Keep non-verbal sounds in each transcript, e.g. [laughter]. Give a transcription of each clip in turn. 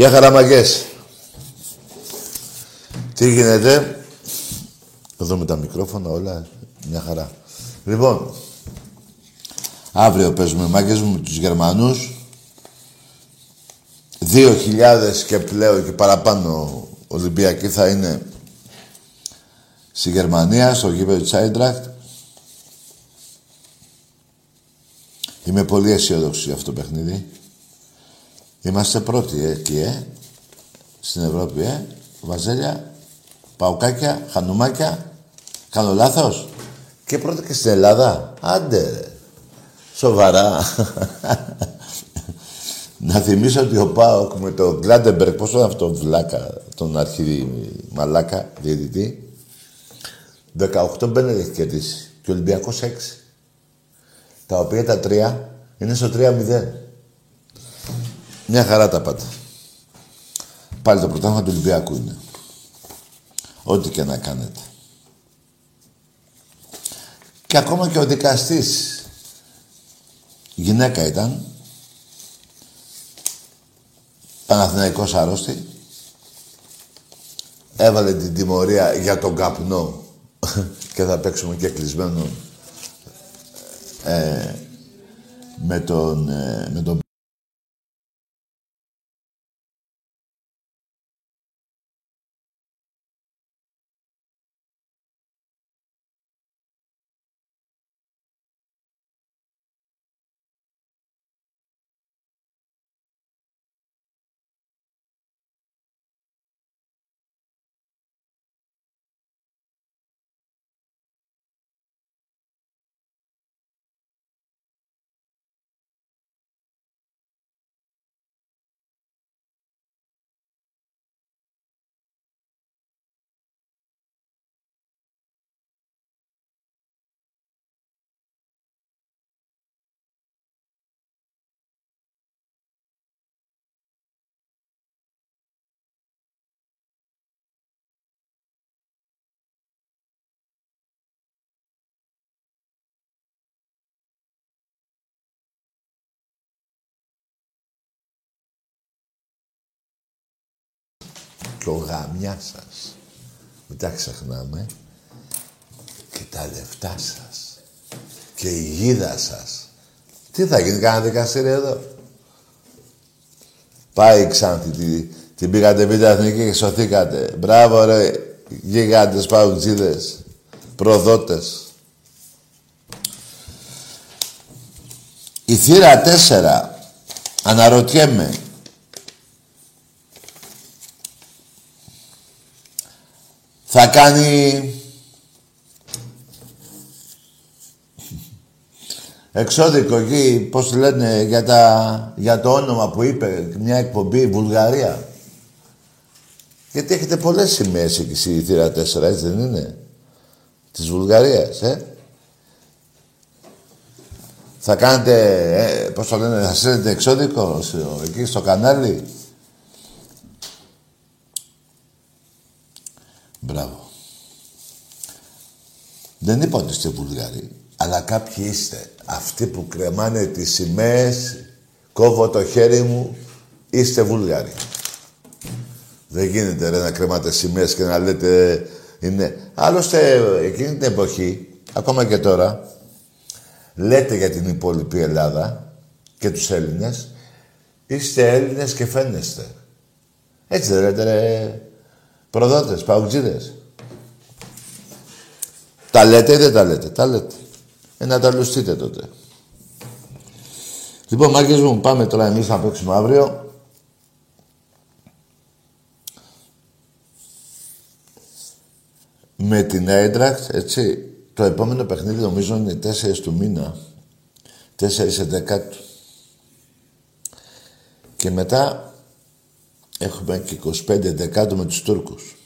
Γεια χαραμαγκές. Τι γίνεται; Εδώ με τα μικρόφωνα όλα. Μια χαρά. Λοιπόν, αύριο παίζουμε μάγκες μου με τους Γερμανούς. Δύο χιλιάδες και πλέον και παραπάνω Ολυμπιακοί θα είναι στη Γερμανία, στο γήπεδο της Άιντρακτ. Είμαι πολύ αισιόδοξος για αυτό το παιχνίδι. Είμαστε πρώτοι ε, εκεί, ε. Στην Ευρώπη, ε. Βαζέλια, παουκάκια, χανουμάκια. Κάνω λάθος; Και πρώτα και στην Ελλάδα. Άντε, ρε. Σοβαρά. [laughs] Να θυμίσω ότι ο ΠΑΟΚ με τον Κλάτενμπεργκ, πόσο είναι αυτό βλάκα, τον αρχιμαλάκα, διαιτητή, 18 μπαίνε έχει κερδίσει και ο Ολυμπιακός 6. Τα οποία τα τρία είναι στο 3-0. Μια χαρά τα πάτε. Πάλι το πρωτάθλημα του Ολυμπιακού είναι. Ό,τι και να κάνετε. Και ακόμα και ο δικαστής γυναίκα ήταν Παναθηναϊκός αρρώστη έβαλε την τιμωρία για τον καπνό [laughs] και θα παίξουμε και κλεισμένο ε, με τον, ε, με τον και ο γαμιά σας. Μην τα ξεχνάμε. Και τα λεφτά σας. Και η γίδα σας. Τι θα γίνει, κανένα δικαστήριο εδώ. Πάει η Ξάνθη, την, την πήγατε β' εθνική και σωθήκατε. Μπράβο ρε, γιγάντες παουτζίδες, προδότες. Η θύρα 4, αναρωτιέμαι, θα κάνει εξώδικο εκεί, πώς λένε, για, τα, για το όνομα που είπε μια εκπομπή, Βουλγαρία. Γιατί έχετε πολλές σημαίες εκεί στη θύρα 4, έτσι δεν είναι; της Βουλγαρίας, ε; Θα κάνετε, ε, πώς το λένε, θα στέλνετε εξώδικο εκεί στο κανάλι; Μπράβο. Δεν είπα ότι είστε Βουλγαροί, αλλά κάποιοι είστε. Αυτοί που κρεμάνε τις σημαίες, κόβω το χέρι μου, είστε Βούλγαροι. Δεν γίνεται ρε να κρεμάτε σημαίες και να λέτε είναι... Άλλωστε εκείνη την εποχή, ακόμα και τώρα, λέτε για την υπόλοιπη Ελλάδα και τους Έλληνες, είστε Έλληνες και φαίνεστε. Έτσι δεν λέτε ρε προδότες, παουτζίδες. Τα λέτε ή δεν τα λέτε; Τα λέτε. Ε, να τα λουστείτε τότε. Λοιπόν, μάγκες μου, πάμε τώρα εμείς να παίξουμε αύριο. Με την Έντρακτ, έτσι. Το επόμενο παιχνίδι νομίζω είναι 4 του μήνα. 4 εντεκάτου. Και μετά έχουμε και 25 εντεκάτου με τους Τούρκους.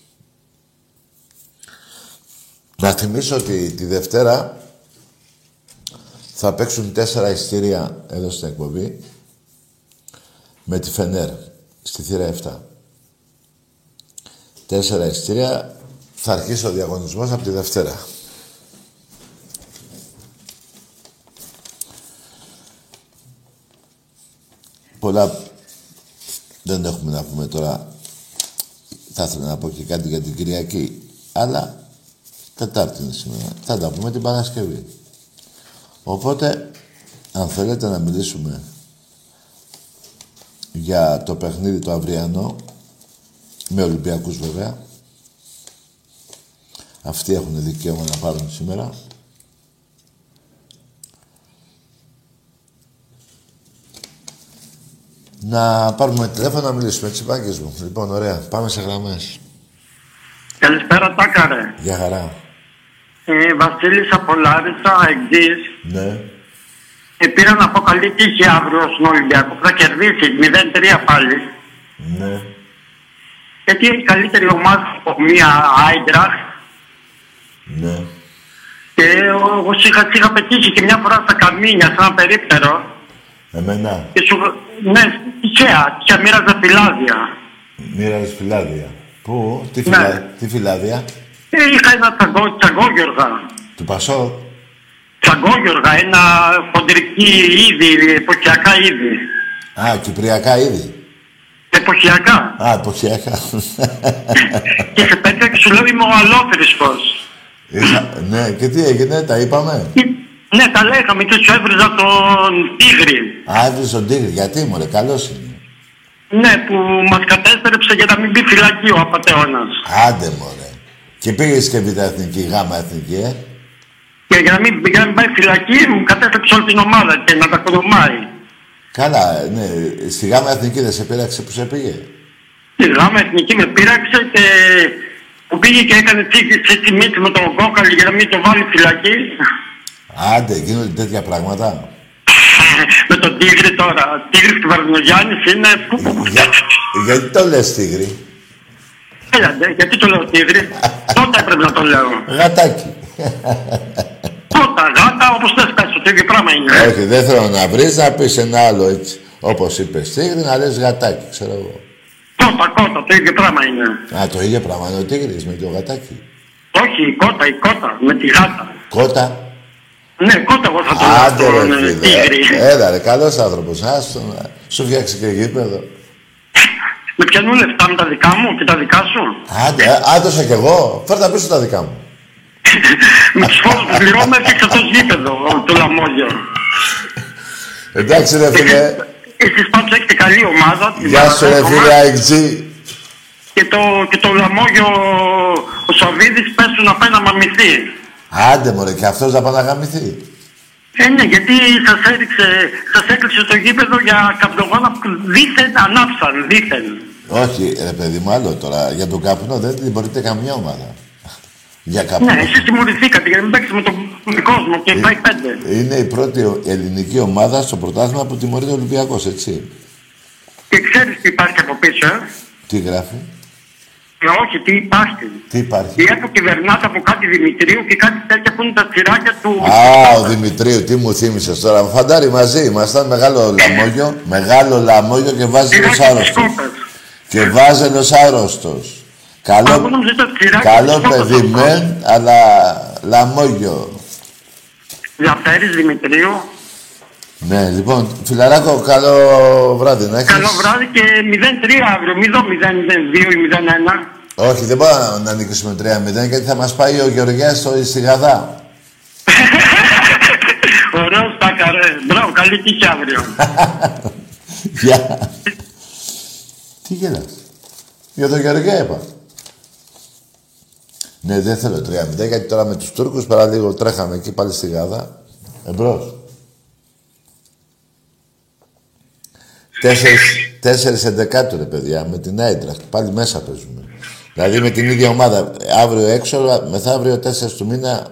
Να θυμίσω ότι τη Δευτέρα θα παίξουν τέσσερα ειστήρια εδώ στην εκπομπή με τη Φενέρ στη θύρα 7. Τέσσερα ειστήρια θα αρχίσει ο διαγωνισμός από τη Δευτέρα. Πολλά δεν έχουμε να πούμε τώρα. Θα ήθελα να πω και κάτι για την Κυριακή. Αλλά Τετάρτη είναι σήμερα. Θα τα πούμε την Παρασκευή. Οπότε, αν θέλετε να μιλήσουμε για το παιχνίδι το αυριανό, με Ολυμπιακούς βέβαια, αυτοί έχουν δικαίωμα να πάρουν σήμερα. Να πάρουμε τηλέφωνο να μιλήσουμε, έτσι πάγκες μου. Λοιπόν, ωραία. Πάμε σε γραμμές. Καλησπέρα, Τάκαρε. Γεια χαρά. Ε, Βασίλης από Λάρισα, εξής. Ναι. Ε, πήρα να πω καλή τύχη αύριο στον Ολυμπιακό. Θα κερδίσει 0-3 πάλι. Ναι. Γιατί έχει καλύτερη ομάδα από μια Άιντραχ. Ναι. Και εγώ σου είχα, είχα πετύχει και μια φορά στα καμίνια, σε ένα περίπτερο. Εμένα; Και σου, ναι, τυχαία, τυχαία μοίραζα φυλάδια. Μοίραζες φυλάδια. Πού, τι, Ναι. φυλά... τι φυλάδια; Ε, είχα ένα τσαγκό, τσαγκόγιοργα. Του Πασό; Τσαγκόγιοργα, ένα χοντρική είδη, εποχιακά είδη. Α, κυπριακά ήδη. Εποχιακά. Α, εποχιακά. και σε πέτρα και σου λέω είμαι ο αλόφυρισκος. Είχα... ναι, και τι έγινε, τα είπαμε; Ναι, τα λέγαμε και σου έβριζα τον τίγρη. Α, έβριζε τον Τίγρη. Γιατί, μωρέ, καλός είναι. Ναι, που μας κατέστρεψε για να μην μπει φυλακή ο απατεώνας. Άντε, μωρέ. Και πήγες και β' εθνική, γάμα εθνική, ε. Και για να μην, για να μην πάει φυλακή μου κατέστρεψε όλη την ομάδα και να τα κοδομάει. Καλά, ναι. Στη γάμα εθνική δεν σε πείραξε που σε πήγε. Η γάμα εθνική με πείραξε και που πήγε και έκανε τσίκη σε τη μύτη με τον κόκαλη για να μην το βάλει φυλακή. Άντε, γίνονται τέτοια πράγματα. με τον τίγρη τώρα. Τίγρης του Βαρδινογιάννης είναι... Για... Γιατί το λες, Τίγρη; Έλατε, γιατί το λέω τίγρη; Τότε έπρεπε να το λέω. Γατάκι. Πρώτα γάτα, όπως θες πες, το ίδιο πράγμα είναι. Όχι, δεν θέλω να βρεις να πεις ένα άλλο έτσι. Όπως είπες Τίγρη, να λες γατάκι, ξέρω εγώ. Κότα, κότα, το ίδιο πράγμα είναι. Α, το ίδιο πράγμα είναι ο Τίγρης με το γατάκι. Όχι, η κότα, η κότα, με τη γάτα. Κότα. Ναι, κότα εγώ θα το Άντε λέω ρε στον ε, φίλε. τίγρη. Έλα ρε, καλός άνθρωπος. Άστο να σου φτιάξει και γήπεδο. Με πιανούν λεφτά με τα δικά μου και τα δικά σου. Άντε, ε, άντωσα κι εγώ. Φέρ τα πίσω τα δικά μου. [laughs] με τους φόρους που πληρώνουμε έφτιαξα το γήπεδο, το λαμόγιο. Εντάξει ρε φίλε. Εσείς πάντως έχετε καλή ομάδα. την Γεια σου ρε Παναθηναϊκό φίλε μας. Αιγτζή. Και το, και το λαμόγιο ο Σαββίδης πες του να πάει να μαμηθεί. Άντε μωρέ, και αυτός να πάει να γαμηθεί. Ε, ναι, γιατί σας έριξε, σας έκλεισε το γήπεδο για καπνογόνα που δίθεν ανάψαν, δίθεν. Όχι, ρε παιδί μου, άλλο τώρα. Για τον καπνό δεν την μπορείτε καμιά ομάδα. [laughs] Για καπνό. Ναι, εσείς τιμωρηθήκατε για να μην παίξετε με τον κόσμο και πάει πέντε. Είναι η πρώτη ελληνική ομάδα στο πρωτάθλημα που τιμωρείται ο Ολυμπιακός, έτσι. Και ξέρεις τι υπάρχει από πίσω, ε; Τι γράφει; Όχι, τι υπάρχει. Τι υπάρχει. Η ΕΠΟ κυβερνάται από κάτι Δημητρίου και κάτι τέτοια που είναι τα τσιράκια του. Α, ο Δημητρίου, τι μου θύμισες τώρα. Φαντάρι μαζί ήμασταν, μεγάλο λαμόγιο. Μεγάλο λαμόγιο και βάζελο Τσιράκια της άρρωστο. κόπας. Και βάζελο άρρωστο. Αυτό Καλό, νομίζω το τσιράκι καλό της κόπας παιδί αυτό. μεν, αλλά λαμόγιο. Διαφέρεις Δημητρίου. Ναι, λοιπόν, φιλαράκο, καλό βράδυ να έχεις. Καλό βράδυ και 0-3 αύριο. Μην δω 0-2 ή 0-1. Όχι, δεν μπορούμε να νικήσουμε 3-0 γιατί θα μας πάει ο Γεωργιάς στο Σιγαδά. [laughs] Ωραίος τα καρέ. Μπράβο, καλή τύχη αύριο. [laughs] Γεια. Τι γελάς. Για τον Γεωργιά είπα. Ναι, δεν θέλω 3-0 γιατί τώρα με τους Τούρκους παραλίγο τρέχαμε εκεί πάλι στη Γάδα. Εμπρός. Τέσσερις, τέσσερις εντεκάτου ρε παιδιά, με την Άιντραχτ. Πάλι μέσα παίζουμε. Δηλαδή με την ίδια ομάδα. Αύριο έξω, μεθαύριο τέσσερις του μήνα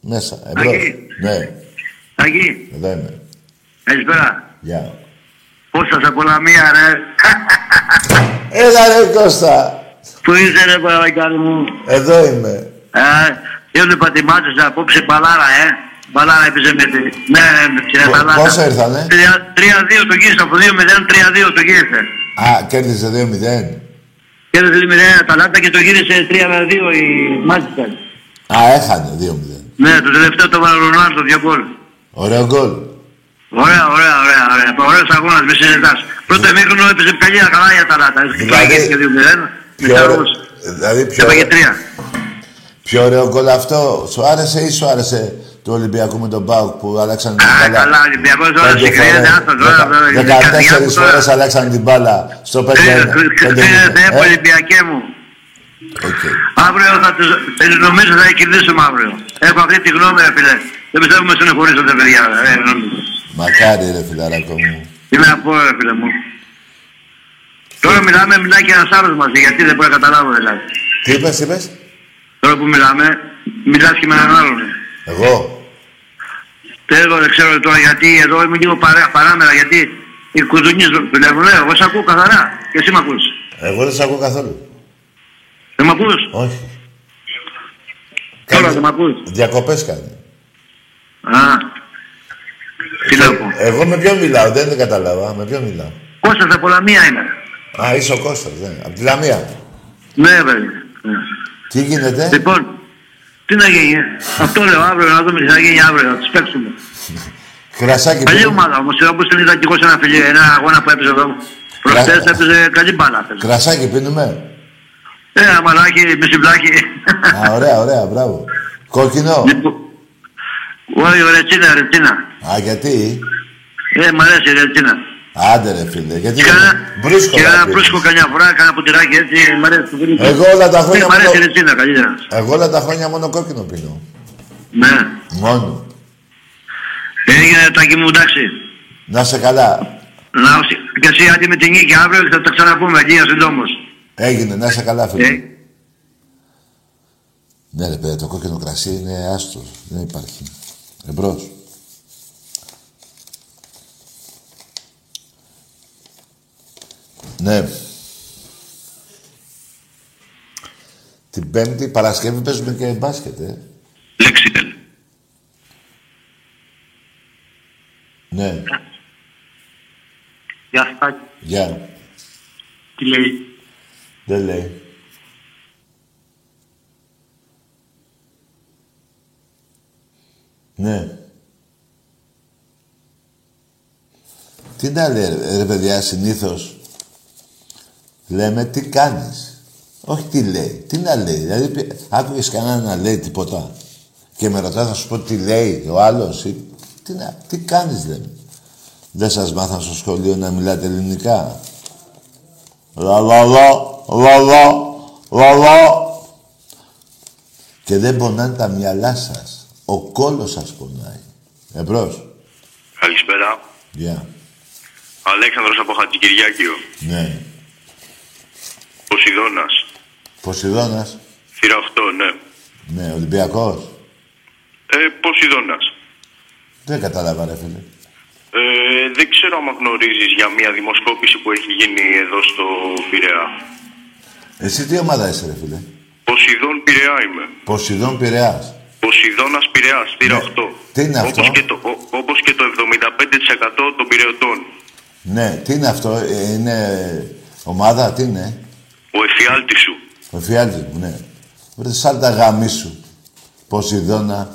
μέσα. Εμπρός. Αγί. Ναι, Αγί, εδώ είμαι. καλησπέρα. Γεια. Πόσα σε πολλά μία ρε. [laughs] Έλα ρε Κώστα. Πού είσαι ρε παρακαλώ μου. Εδώ είμαι. Ε, έβλεπα τη μάτσα σας απόψε μπαλάρα, ε. Μπαλάρα έπαιζε με τη... Ναι, ναι, με την Πο- Αταλάντα. πόσο ήρθανε; 3-2 το γύρισε, από 2-0, 3-2 το γύρισε. Α, κέρδισε 2-0. Και δεν θέλει 0 Αταλάντα και το γύρισε 3-2 η Μάτσιστερ. Α, έχανε 2-0. Ναι, το τελευταίο το βάλε ο Ρονάλντο, δύο γκολ. Ωραίο γκολ. Ωραία, ωραία, ωραία. ωραία. Ωραίος αγώνας, με συζητάς. Πρώτο εμίχρονο έπαιζε καλή καλά η Αταλάντα. Δηλαδή, και 2-0. Πιο Μετά ωραίο, όμως δηλαδή πιο, έπαγε 3. Πιο ωραίο γκολ αυτό; Σου άρεσε ή σου άρεσε του Ολυμπιακού με τον Πάουκ που αλλάξαν την Α, μπάλα; καλά, ο Ολυμπιακός τώρα πέντε συγκρίνεται, φορές. άστο τώρα, Δεκα- τώρα, η καρδιά μου 14 τώρα. φορές αλλάξαν την μπάλα στο 5 Κρίνεται, ε, Ολυμπιακέ μου. Αύριο θα τους... ε, Νομίζω θα κερδίσουμε αύριο. Έχω αυτή τη γνώμη, ρε φίλε. Δεν πιστεύω με συνεχωρίζονται, παιδιά. Ε, νομίζω. Μακάρι ρε φιλαράκο μου. Είμαι από ρε φίλε μου. Τώρα μιλάμε, μιλάει και ένας άλλος μαζί, γιατί δεν μπορεί να καταλάβω δηλαδή. Τι είπες, τι είπες; Τώρα που μιλάμε, μιλάς και με έναν άλλον. Εγώ; Θέλω, δεν ξέρω τώρα γιατί, εδώ είμαι λίγο παρά, παράμερα, γιατί οι κουδουνείς δουλεύουν, ναι, εγώ σε ακούω καθαρά και εσύ με ακούς. Εγώ δεν σε ακούω καθόλου. Δεν με ακούς; Όχι. Τώρα δεν με ακούς. Διακοπές κάνει. Α, τι λέω πω. Εγώ με ποιον μιλάω, δεν κατάλαβα. Με ποιον μιλάω. Κώστας από Λαμία είμαι. Α, είσαι ο Κώστας, ναι. Απ' τη Λαμία. Ναι, βέβαια. Ναι. Τι γίνεται; Λοιπόν, τι να γίνει. ε; Αυτό λέω αύριο, να δούμε τι θα γίνει αύριο, να τους παίξουμε. [laughs] Κρασάκι Καλή πίνουμε. ομάδα όμως, όπως την είδα και εγώ σε ένα φιλί, ένα αγώνα που έπαιζε εδώ. Προχτές έπαιζε καλή μπάλα. έπαιζε. Κρασάκι πίνουμε. Ε, ένα μαλάκι, μισιμπλάκι. Α, [laughs] ωραία, ωραία, μπράβο. Κόκκινο. Λοιπόν, Όχι, ρετσίνα, ρετσίνα. Α, γιατί; Ε, μ' αρέσει η ρετσίνα. Άντε ρε φίλε, γιατί Και δεν- ένα, μπρούσκο και να ένα πίνεις. μπρούσκο καμιά φορά, κάνα ποτηράκι έτσι, μ' αρέσει. το βρήκε. Εγώ όλα τα χρόνια Ε, Μ' αρέσει η μόνο... ρετσίνα, καλύτερα. Εγώ όλα τα χρόνια μόνο κόκκινο πίνω. Ναι. Μόνο. Έγινε τάκι μου, εντάξει. Να σε καλά. Να, και εσύ άντε με την νίκη αύριο και θα τα ξαναπούμε, λίγα συντόμως. Έγινε, να σε καλά φίλε. Ε, Ναι ρε παιδιά, το κόκκινο κρασί είναι άστο. Δεν υπάρχει. Εμπρός. Ναι. Την Πέμπτη Παρασκευή παίζουμε και μπάσκετ, ε. Λέξιτελ. Ναι. Γεια σας, Γεια. τι λέει; Δεν λέει. Ναι. Τι να λέει, ρε, ρε παιδιά, συνήθως λέμε τι κάνεις; Όχι τι λέει. Τι να λέει. Δηλαδή, πι- άκουγες κανένα να λέει τίποτα; Και με ρωτάς να σου πω τι λέει ο άλλος. Ή, τι, να, τι κάνεις, λέμε. Δεν σας μάθαν στο σχολείο να μιλάτε ελληνικά; Λα λα λα, λα λα, λα λα. Και δεν πονάνε τα μυαλά σας. Ο κόλος σας πονάει. Εμπρός. Καλησπέρα. Γεια. Αλέξανδρος από Χατζικυριάκιο. Ναι. Ποσειδώνας. Ποσειδώνας; Θύρα 8, ναι. Ναι, Ολυμπιακός; Ε, Ποσειδώνας. Δεν κατάλαβα ρε φίλε. Ε, δεν ξέρω αν γνωρίζεις για μια δημοσκόπηση που έχει γίνει εδώ στο Πειραιά. Εσύ τι ομάδα είσαι, ρε φίλε; Ποσειδόν Πειραιά είμαι. Ποσειδόν Πειραιάς. Ποσειδώνας Πειραιάς, θύρα Ναι. 8. Τι είναι αυτό; Όπως και το, ο- όπως και το 75% των Πειραιωτών. Ναι, τι είναι αυτό, ε, είναι ομάδα, τι είναι; Ο εφιάλτης σου. Ο φιάλτης μου, ναι. Βρε σαν τα γάμι σου. Ποσειδώνα.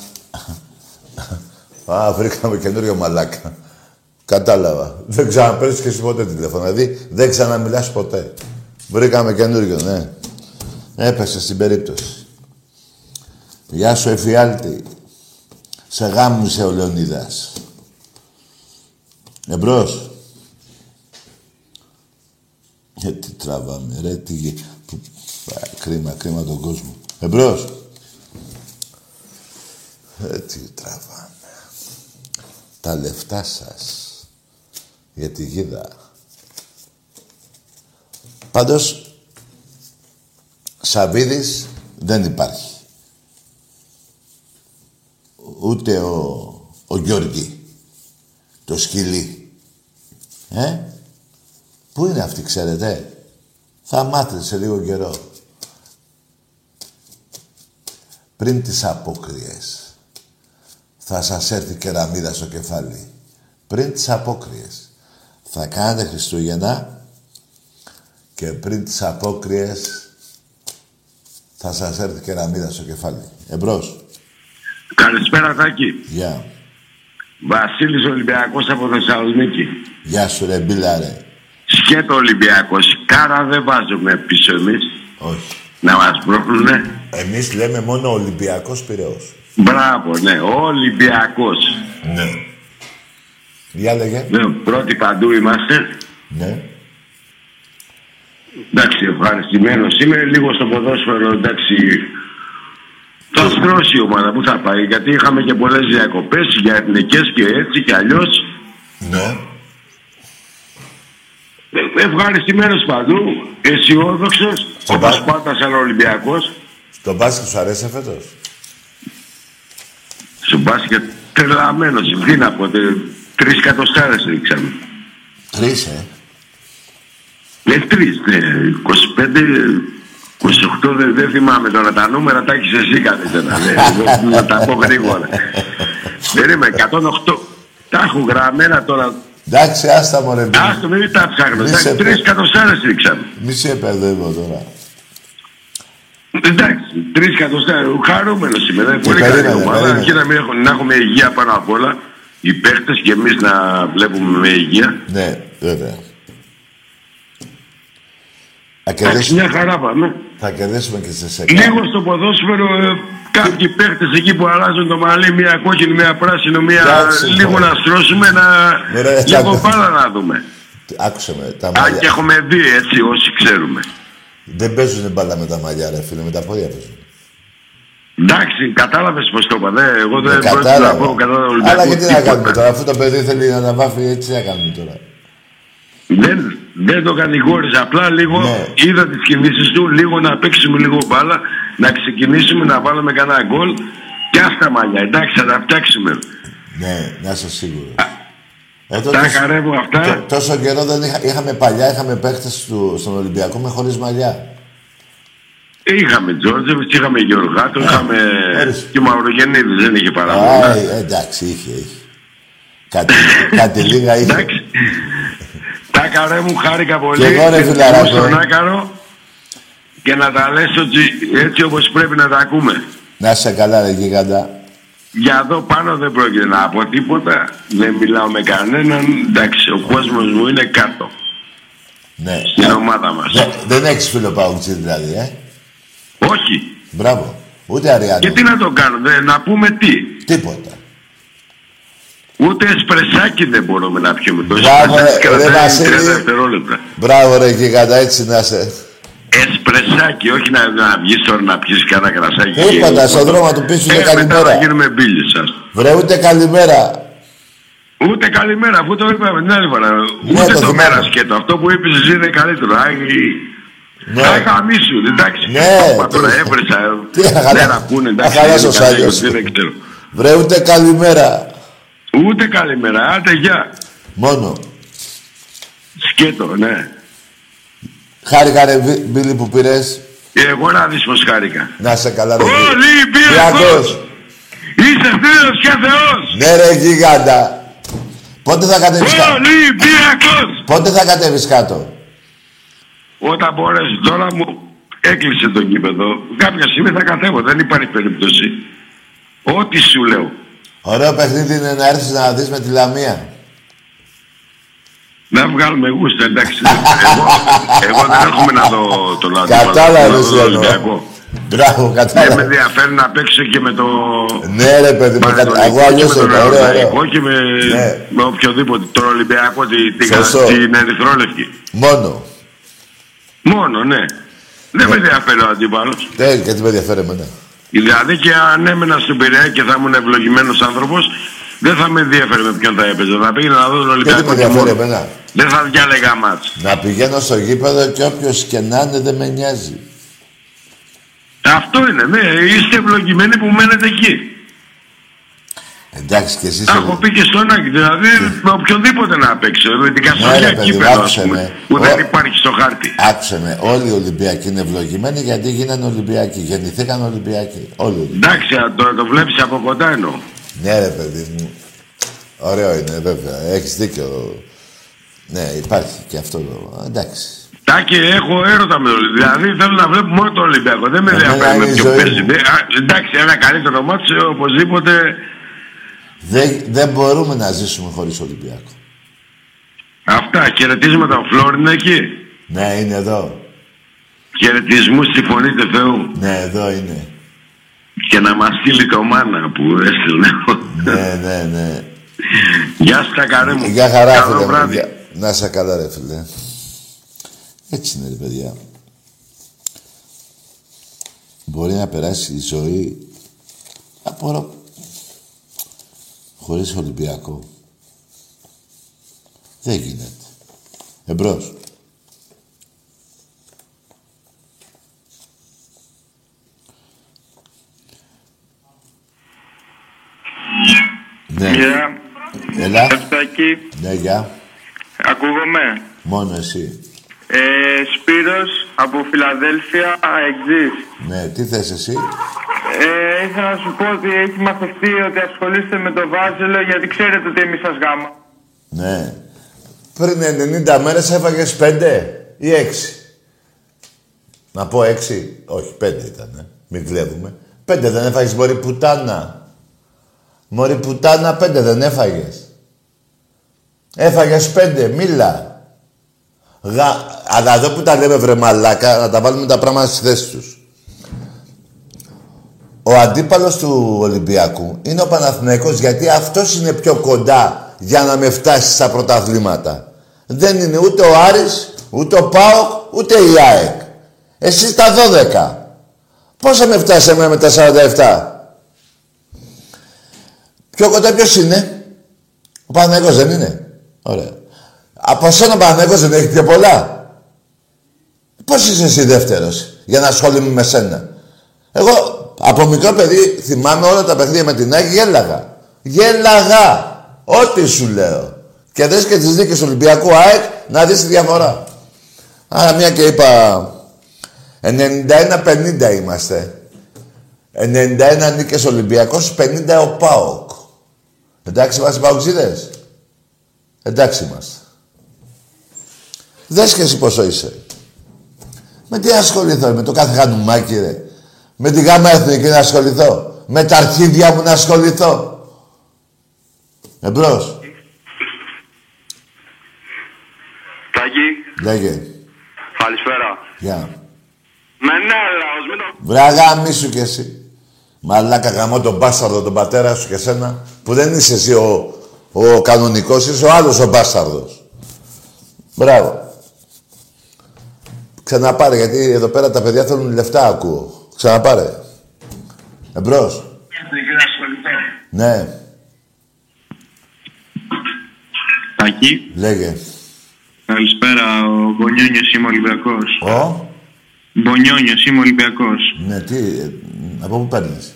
Α, βρήκαμε καινούριο μαλάκα. Κατάλαβα. Δεν ξαναπαίρνεις και εσύ ποτέ τηλέφωνο. Δηλαδή, δεν ξαναμιλάς ποτέ. Βρήκαμε καινούριο, ναι. Έπεσε στην περίπτωση. Γεια σου, εφιάλτη. Σε γάμισε ο Λεωνίδας. Εμπρός. Ε, τι τραβάμε, ρε, τι... γε- που- Α, κρίμα, κρίμα τον κόσμο. Εμπρός. Ε, τι τραβάμε. Τα λεφτά σας. Για τη γίδα. Πάντως, Σαβίδης δεν υπάρχει. Ούτε ο, ο Γιώργη. Το σκυλί. Ε, Πού είναι αυτή, ξέρετε; Θα μάθετε σε λίγο καιρό. Πριν τις απόκριες θα σας έρθει κεραμίδα στο κεφάλι. Πριν τις απόκριες θα κάνετε Χριστούγεννα και πριν τις απόκριες θα σας έρθει κεραμίδα στο κεφάλι. Εμπρός. Καλησπέρα Τάκη. Γεια. Βασίλης Ολυμπιακός από Θεσσαλονίκη. Γεια σου ρε μπίλα ρε. Σκέτο Ολυμπιακός. Κάρα δεν βάζουμε πίσω εμείς. Όχι. Να μας πρόχνουνε. Εμείς λέμε μόνο Ολυμπιακός Πειραιός. Μπράβο, ναι. Ο Ολυμπιακός. Ναι. Για λέγε. Ναι, πρώτοι παντού είμαστε. Ναι. Εντάξει, ευχαριστημένος είμαι. Λίγο στο ποδόσφαιρο, εντάξει. Θα στρώσει η ομάδα που θα πάει. Γιατί είχαμε και πολλές διακοπές για εθνικές και έτσι και αλλιώς. Ναι. Ε, Ευχαριστημένος παντού. Αισιόδοξος. Όπως πα- πάντα σαν Ολυμπιακός. Το μπάσκετ σου αρέσει φέτος; Στο μπάσκετ τρελαμένος. Τι να πω, τε- τρεις κατοστάρες ρίξαμε. Τρεις, ε; Ε, τρεις, ναι. 25, 28, δεν, δεν θυμάμαι τώρα τα νούμερα, τα έχεις εσύ καλύτερα. ναι. Εγώ [laughs] Να τα πω γρήγορα. Περίμενε, 108. Τα έχω γραμμένα τώρα. Εντάξει, άστα μωρέ. μη- Άστο, μην τα ψάχνω. Μη Εντάξει, σε Τρεις πε- κατοστάρες ρίξαμε. Μη σε παιδεύω τώρα. Εντάξει, τρεις κατοστάρες. Χαρούμενος είμαι. Δεν Και πολύ καλή περίμενε, ομάδα. περίμενε. Και να, μην έχω, να έχουμε υγεία πάνω απ' όλα. Οι παίχτες και εμείς να βλέπουμε με υγεία. Ναι, βέβαια. Θα Εντάξει, κερδίσουμε, μια χαρά πάμε. θα κερδίσουμε και σε σεκά. Λίγο στο ποδόσφαιρο ε, κάποιοι παίχτες εκεί που αλλάζουν το μαλλί, μια κόκκινη, μια πράσινο, μια Εντάξει, λίγο μωρέ. να στρώσουμε, να Μωρέ, λίγο εντάξει. μπάλα να δούμε. Άκουσε με, τα Αν και μαλλιά. έχουμε δει έτσι όσοι ξέρουμε. Δεν παίζουν μπάλα με τα μαλλιά, ρε φίλε, με τα πόδια παίζουν. Εντάξει, κατάλαβες πώ το είπα. Δε, εγώ δεν Ε, πρόκειται να πω κατά τον Ολυμπιακό. Αλλά γιατί να τίποτα. κάνουμε τώρα, αφού το παιδί θέλει να τα βάφει, έτσι να κάνουμε τώρα. Δεν, δεν το κατηγόρησα. Απλά λίγο Ναι. είδα τις κινήσεις του, λίγο να παίξουμε λίγο μπάλα, να ξεκινήσουμε να βάλουμε κανένα γκολ και αυτά μαλλιά. Εντάξει, θα τα φτιάξουμε. Ναι, να είσαι σίγουρος. Ε, Τα καρεύω αυτά. τό- τόσο καιρό δεν είχα, είχαμε παλιά, είχαμε παίχτες του, στον Ολυμπιακό με χωρίς μαλλιά. Είχαμε Τζόρτζεβιτ, είχαμε Γεωργάτο, είχαμε ορίστε. και Μαυρογεννίδη, δεν είχε Α, παραπάνω. ε, εντάξει, είχε, είχε. Κάτι, κάτι λίγα είχε. Εντάξει. Τα καρέ μου χάρηκα πολύ. Και εγώ, ρε, και φιλαράκο. στον Άκαρο και να τα λες ότι έτσι όπως πρέπει να τα ακούμε. Να είσαι καλά, ρε γίγαντα. Για εδώ πάνω δεν πρόκειται να πω τίποτα. Δεν μιλάω με κανέναν. Εντάξει, ο κόσμος μου είναι κάτω. Ναι. Στην ομάδα μας. Δε- δεν έχεις φίλο παγκουτζή δηλαδή, ε; Όχι. Μπράβο. Ούτε Αριάνο. Και τι να το κάνω, δε, να πούμε τι. Τίποτα. Ούτε εσπρεσάκι δεν μπορούμε να πιούμε. Το Μπράβο, εσπρεσάκι ρε, ρε, κρατάει Βασίλη. 30 δευτερόλεπτα. Μπράβο, ρε γίγαντα, έτσι να είσαι. Εσπρεσάκι, όχι να, να βγεις τώρα να πιεις κανένα κρασάκι. Τίποτα, και- στον δρόμο του πίσω είναι Ε, μετά να καλημέρα. γίνουμε μπίλοι σας. Βρε, ούτε καλημέρα. Ούτε καλημέρα, αφού το είπαμε την άλλη φορά. Ναι, Ούτε το το, θυμάμαι. μέρα σκέτο. Αυτό που είπες εσύ είναι καλύτερο. Άγι... Ναι. Ναι. γαμίσου, εντάξει. Ναι, Όπα, τώρα τι- έβρεσα. τι αχαλά- Νέρα που είναι, εντάξει. αχαλάσος είναι καλή, Άγιος. Δεν ξέρω. Βρε, ούτε καλημέρα. Ούτε καλημέρα. Άντε, γεια. Μόνο. Σκέτο, ναι. Χάρηκα ρε Μπίλη που πήρες. Εγώ να δεις πως χάρηκα. Να σε καλά ρε Ολυμπιακός! Είσαι φίλος και Θεός! Ναι ρε γίγαντα. Πότε θα κατέβεις κάτω. Ολυμπιακός! Πότε θα κατέβεις κάτω; Όταν μπορέσει τώρα μου έκλεισε το κήπεδο. Κάποια στιγμή θα κατέβω. Δεν υπάρχει περίπτωση. Ό,τι σου λέω. Ωραίο παιχνίδι είναι να έρθεις να δεις με τη Λαμία. Να βγάλουμε γούστα, εντάξει. εγώ, εγώ δεν έχουμε να δω το λάθο. Κατάλαβες, Ολυμπιακό. Μπράβο, κατάλαβες. Δεν με ενδιαφέρει να παίξω και με το. Ναι, ρε παιδί, με κατα... εγώ αλλιώ δεν ωραίο, και με, ναι. με οποιοδήποτε. Τον Ολυμπιακό, την, την Ερυθρόλευκη. Μόνο. Μόνο, ναι. Δεν με ενδιαφέρει ο αντίπαλος. Ναι, γιατί με ενδιαφέρει εμένα. Δηλαδή και αν έμενα στην Πειραιά και θα ήμουν ευλογημένος άνθρωπος, δεν θα με ενδιαφέρει με ποιον θα έπαιζε. Θα πήγαινα να δω τον Ολυμπιακό. Δεν με εμένα; Δεν θα διάλεγα μάτς. Να πηγαίνω στο γήπεδο και όποιος και να είναι δεν με νοιάζει. Αυτό είναι, ναι. Είστε ευλογημένοι που μένετε εκεί. Εντάξει και εσείς... Έχω πει και στον Άκη, δηλαδή με οποιονδήποτε να παίξω, με την καθολιά ναι, κύπελο, ας πούμε, που δεν υπάρχει στο χάρτη. Άκουσε με, όλοι οι Ολυμπιακοί είναι ευλογημένοι γιατί γίνανε Ολυμπιακοί, γεννηθήκαν Ολυμπιακοί, όλοι. Εντάξει, το, το βλέπεις από κοντά εννοώ. Ναι ρε παιδί μου, ωραίο είναι βέβαια, έχεις δίκιο. Ναι, υπάρχει και αυτό το... εντάξει. Τάκη, έχω έρωτα με το Δηλαδή θέλω να βλέπω μόνο το Ολυμπιακό. Δεν με ενδιαφέρει με ποιο παίζει. Εντάξει, ένα καλύτερο μάτσο οπωσδήποτε δεν, δεν μπορούμε να ζήσουμε χωρίς Ολυμπιακό. Αυτά. Χαιρετίσματα. Ο Φλόρ είναι εκεί. Ναι, είναι εδώ. Χαιρετισμού στη φωνή του Θεού. Ναι, εδώ είναι. Και να μας στείλει το μάνα που έστειλε. ναι, ναι, ναι. Γεια σας τα καρέ μου. Γεια χαρά, φίλε. Να σε καλά, ρε φίλε. Έτσι είναι, ρε παιδιά. Μπορεί να περάσει η ζωή. Απορώ χωρίς Ολυμπιακό. Δεν γίνεται. Εμπρός. Ναι. Γεια. Έλα. Ευχαριστώ. Ναι, γεια. Ακούγομαι. Μόνο εσύ. Ε, Σπύρος από Φιλαδέλφια, αεξής. Ναι, τι θες εσύ; Ε, ήθελα να σου πω ότι έχει μαθευτεί ότι ασχολείστε με το Βάζελο γιατί ξέρετε ότι εμείς σας γάμα. Ναι. Πριν 90 μέρες έφαγες 5 ή 6. Να πω 6. Όχι, 5 ήταν. Ε. Μην κλέβουμε. 5 δεν έφαγες μωρή πουτάνα. Μωρή πουτάνα 5 δεν έφαγες. Έφαγες 5. Μίλα. Γα... Αλλά εδώ που τα λέμε βρε μαλάκα, να τα βάλουμε τα πράγματα στη θέση τους. Ο αντίπαλος του Ολυμπιακού είναι ο Παναθηναϊκός γιατί αυτός είναι πιο κοντά για να με φτάσει στα πρωταθλήματα. Δεν είναι ούτε ο Άρης, ούτε ο ΠΑΟΚ, ούτε η ΑΕΚ. Εσείς τα 12. Πόσα με φτάσει εμένα με τα 47. Πιο κοντά ποιος είναι; Ο Παναθηναϊκός δεν είναι; Ωραία. Από σένα ο Παναθηναϊκός δεν έχει πιο πολλά. Πώς είσαι εσύ δεύτερος για να ασχολούμαι με σένα; Εγώ από μικρό παιδί θυμάμαι όλα τα παιχνίδια με την Άγη γέλαγα. Γέλαγα. Ό,τι σου λέω. Και δες και τις δίκες του Ολυμπιακού ΑΕΚ να δεις τη διαφορά. Άρα μια και είπα 91-50 είμαστε. 91 νίκες Ολυμπιακός, 50 ο ΠΑΟΚ. Εντάξει είμαστε Παοξίδες; Εντάξει είμαστε. Δες και εσύ πόσο είσαι. Με τι ασχοληθώ, με το κάθε χανουμάκι ρε. Με τη γάμα εθνική να ασχοληθώ. Με τα αρχίδια μου να ασχοληθώ. Εμπρός. Τάκη. Λέγε. Καλησπέρα. Γεια. Με ναι, λαός, μην το... Βράγα μη σου κι εσύ. Μαλάκα γαμώ τον μπάσταρδο τον πατέρα σου και σένα που δεν είσαι εσύ ο, ο κανονικός, είσαι ο άλλος ο μπάσταρδος. Μπράβο. Ξαναπάρε, γιατί εδώ πέρα τα παιδιά θέλουν λεφτά, ακούω. Ξαναπάρε. Εμπρός. Ναι. Τάκη. Λέγε. Καλησπέρα, ο Μπονιόνιος είμαι Ολυμπιακός. Ο; Μπονιόνιος είμαι Ολυμπιακός. Ναι, τι, ε, από πού παίρνεις;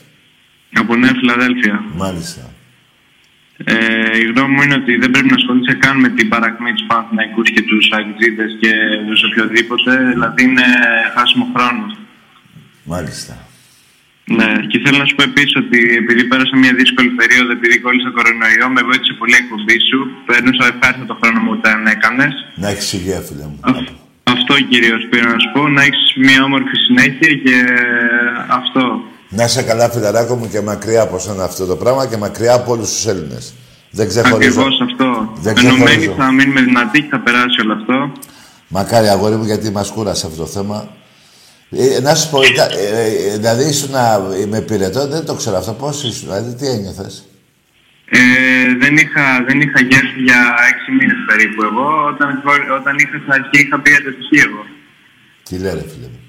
Από Νέα Φιλαδέλφια. Μάλιστα. Ε, η γνώμη μου είναι ότι δεν πρέπει να ασχολείσαι καν με την παρακμή τους Παναθηναϊκούς και τους Αγγλίδες και τους οποιοδήποτε. Δηλαδή είναι χάσιμο χρόνο. Μάλιστα. Ναι, και θέλω να σου πω επίσης ότι επειδή πέρασα μια δύσκολη περίοδο, επειδή κόλλησα κορονοϊό, με βοήθησε πολύ η εκπομπή σου. Παίρνουσα ευχάριστα το χρόνο μου όταν έκανες. Να έχεις υγεία, φίλε μου. Αυτό κυρίω πήρα να σου πω, να έχεις μια όμορφη συνέχεια και αυτό. Να είσαι καλά, φιλαράκο μου, και μακριά από σένα αυτό το πράγμα και μακριά από όλους τους Έλληνες. Δεν ξεχωρίζω. Ακριβώς αυτό. Δεν Ενωμένοι θα μείνουμε δυνατοί και θα περάσει όλο αυτό. Μακάρι, αγόρι μου, γιατί μας κούρασε αυτό το θέμα. Ε, να σου πω, ε, ε, δηλαδή ήσουν με πυρετό, δεν το ξέρω αυτό. Πώς ήσουν, δηλαδή τι ένιωθες; Ε, δεν είχα, δεν είχα γεύση για έξι μήνες περίπου εγώ. Όταν, όταν είχα στην αρχή είχα πει εντατική εγώ. Τι λέει, φίλε μου.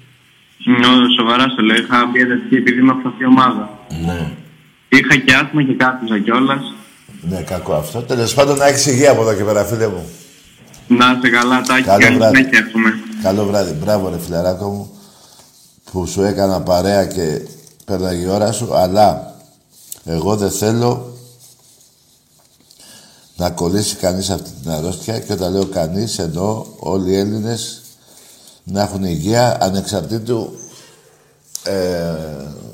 Ναι, σοβαρά στο λέω. Είχα πει εντατική επειδή είμαι από αυτή ομάδα. Ναι. Είχα και άσθμα και κάθιζα κιόλας. Ναι, κακό αυτό. Τέλος πάντων, να έχεις υγεία από εδώ και πέρα, φίλε μου. Να είσαι καλά, τάκι. Καλό βράδυ. Καλό βράδυ. Μπράβο, ρε φιλαράκο μου που σου έκανα παρέα και πέρναγε η ώρα σου, αλλά εγώ δεν θέλω να κολλήσει κανείς αυτή την αρρώστια και όταν λέω κανείς εννοώ όλοι οι Έλληνες να έχουν υγεία ανεξαρτήτου ε,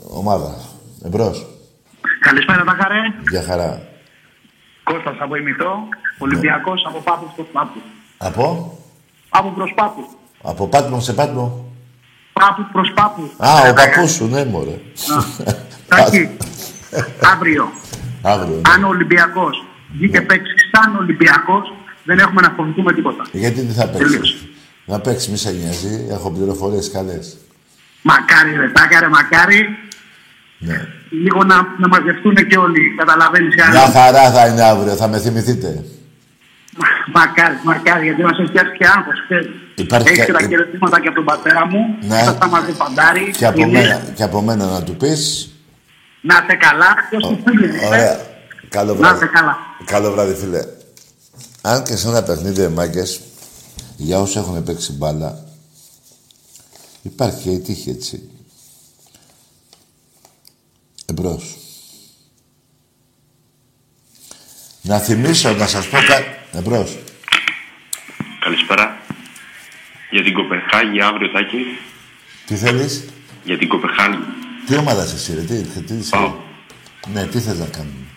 ομάδα. Εμπρός. Καλησπέρα τα χαρέ. Γεια χαρά. Κώστας από Ημιτό, Ολυμπιακός από Πάπους προς Πάπους. Από; Από προς Πάπους. Από Πάτμο σε Πάτμο. Πάπους προς πάπους. Α, ο παππούς σου, ναι, μωρέ. Τάκη, [laughs] αύριο. Αύριο. Ναι. Αν ο Ολυμπιακός βγει και παίξει σαν Ολυμπιακός, δεν έχουμε να φοβηθούμε τίποτα. Γιατί δεν θα παίξεις; Να παίξει, μη σε νοιάζει. Έχω πληροφορίες καλές. Μακάρι, ρε, τάκα, ρε, μακάρι. Ναι. Λίγο να, να μαζευτούν και όλοι. Καταλαβαίνεις. Μια χαρά θα είναι αύριο, θα με θυμηθείτε. Μακάρι, μακάρι, γιατί μας έχει φτιάξει και άγχος. Υπάρχει Έχεις και τα χαιρετήματα και από τον πατέρα μου. Ναι. Θα τα μαζί παντάρι. Και από, μένα, και από μένα να του πεις. Να είστε καλά. Ποιο Ωραία. Καλό βράδυ. Να είστε καλά. Καλό βράδυ, φίλε. Αν και σε ένα παιχνίδι, μάγκες, για όσους έχουν παίξει μπάλα, υπάρχει και η τύχη έτσι. Εμπρός. Να θυμίσω, να σας πω κάτι. Εμπρός. Καλησπέρα. Για την Κοπεχάγη αύριο, Τάκη. Τι θέλεις; Για την Κοπεχάγη. Τι ομάδα είσαι εσύ, ρε, τι, τι είσαι; Πάω. Ναι, τι θες να κάνουμε;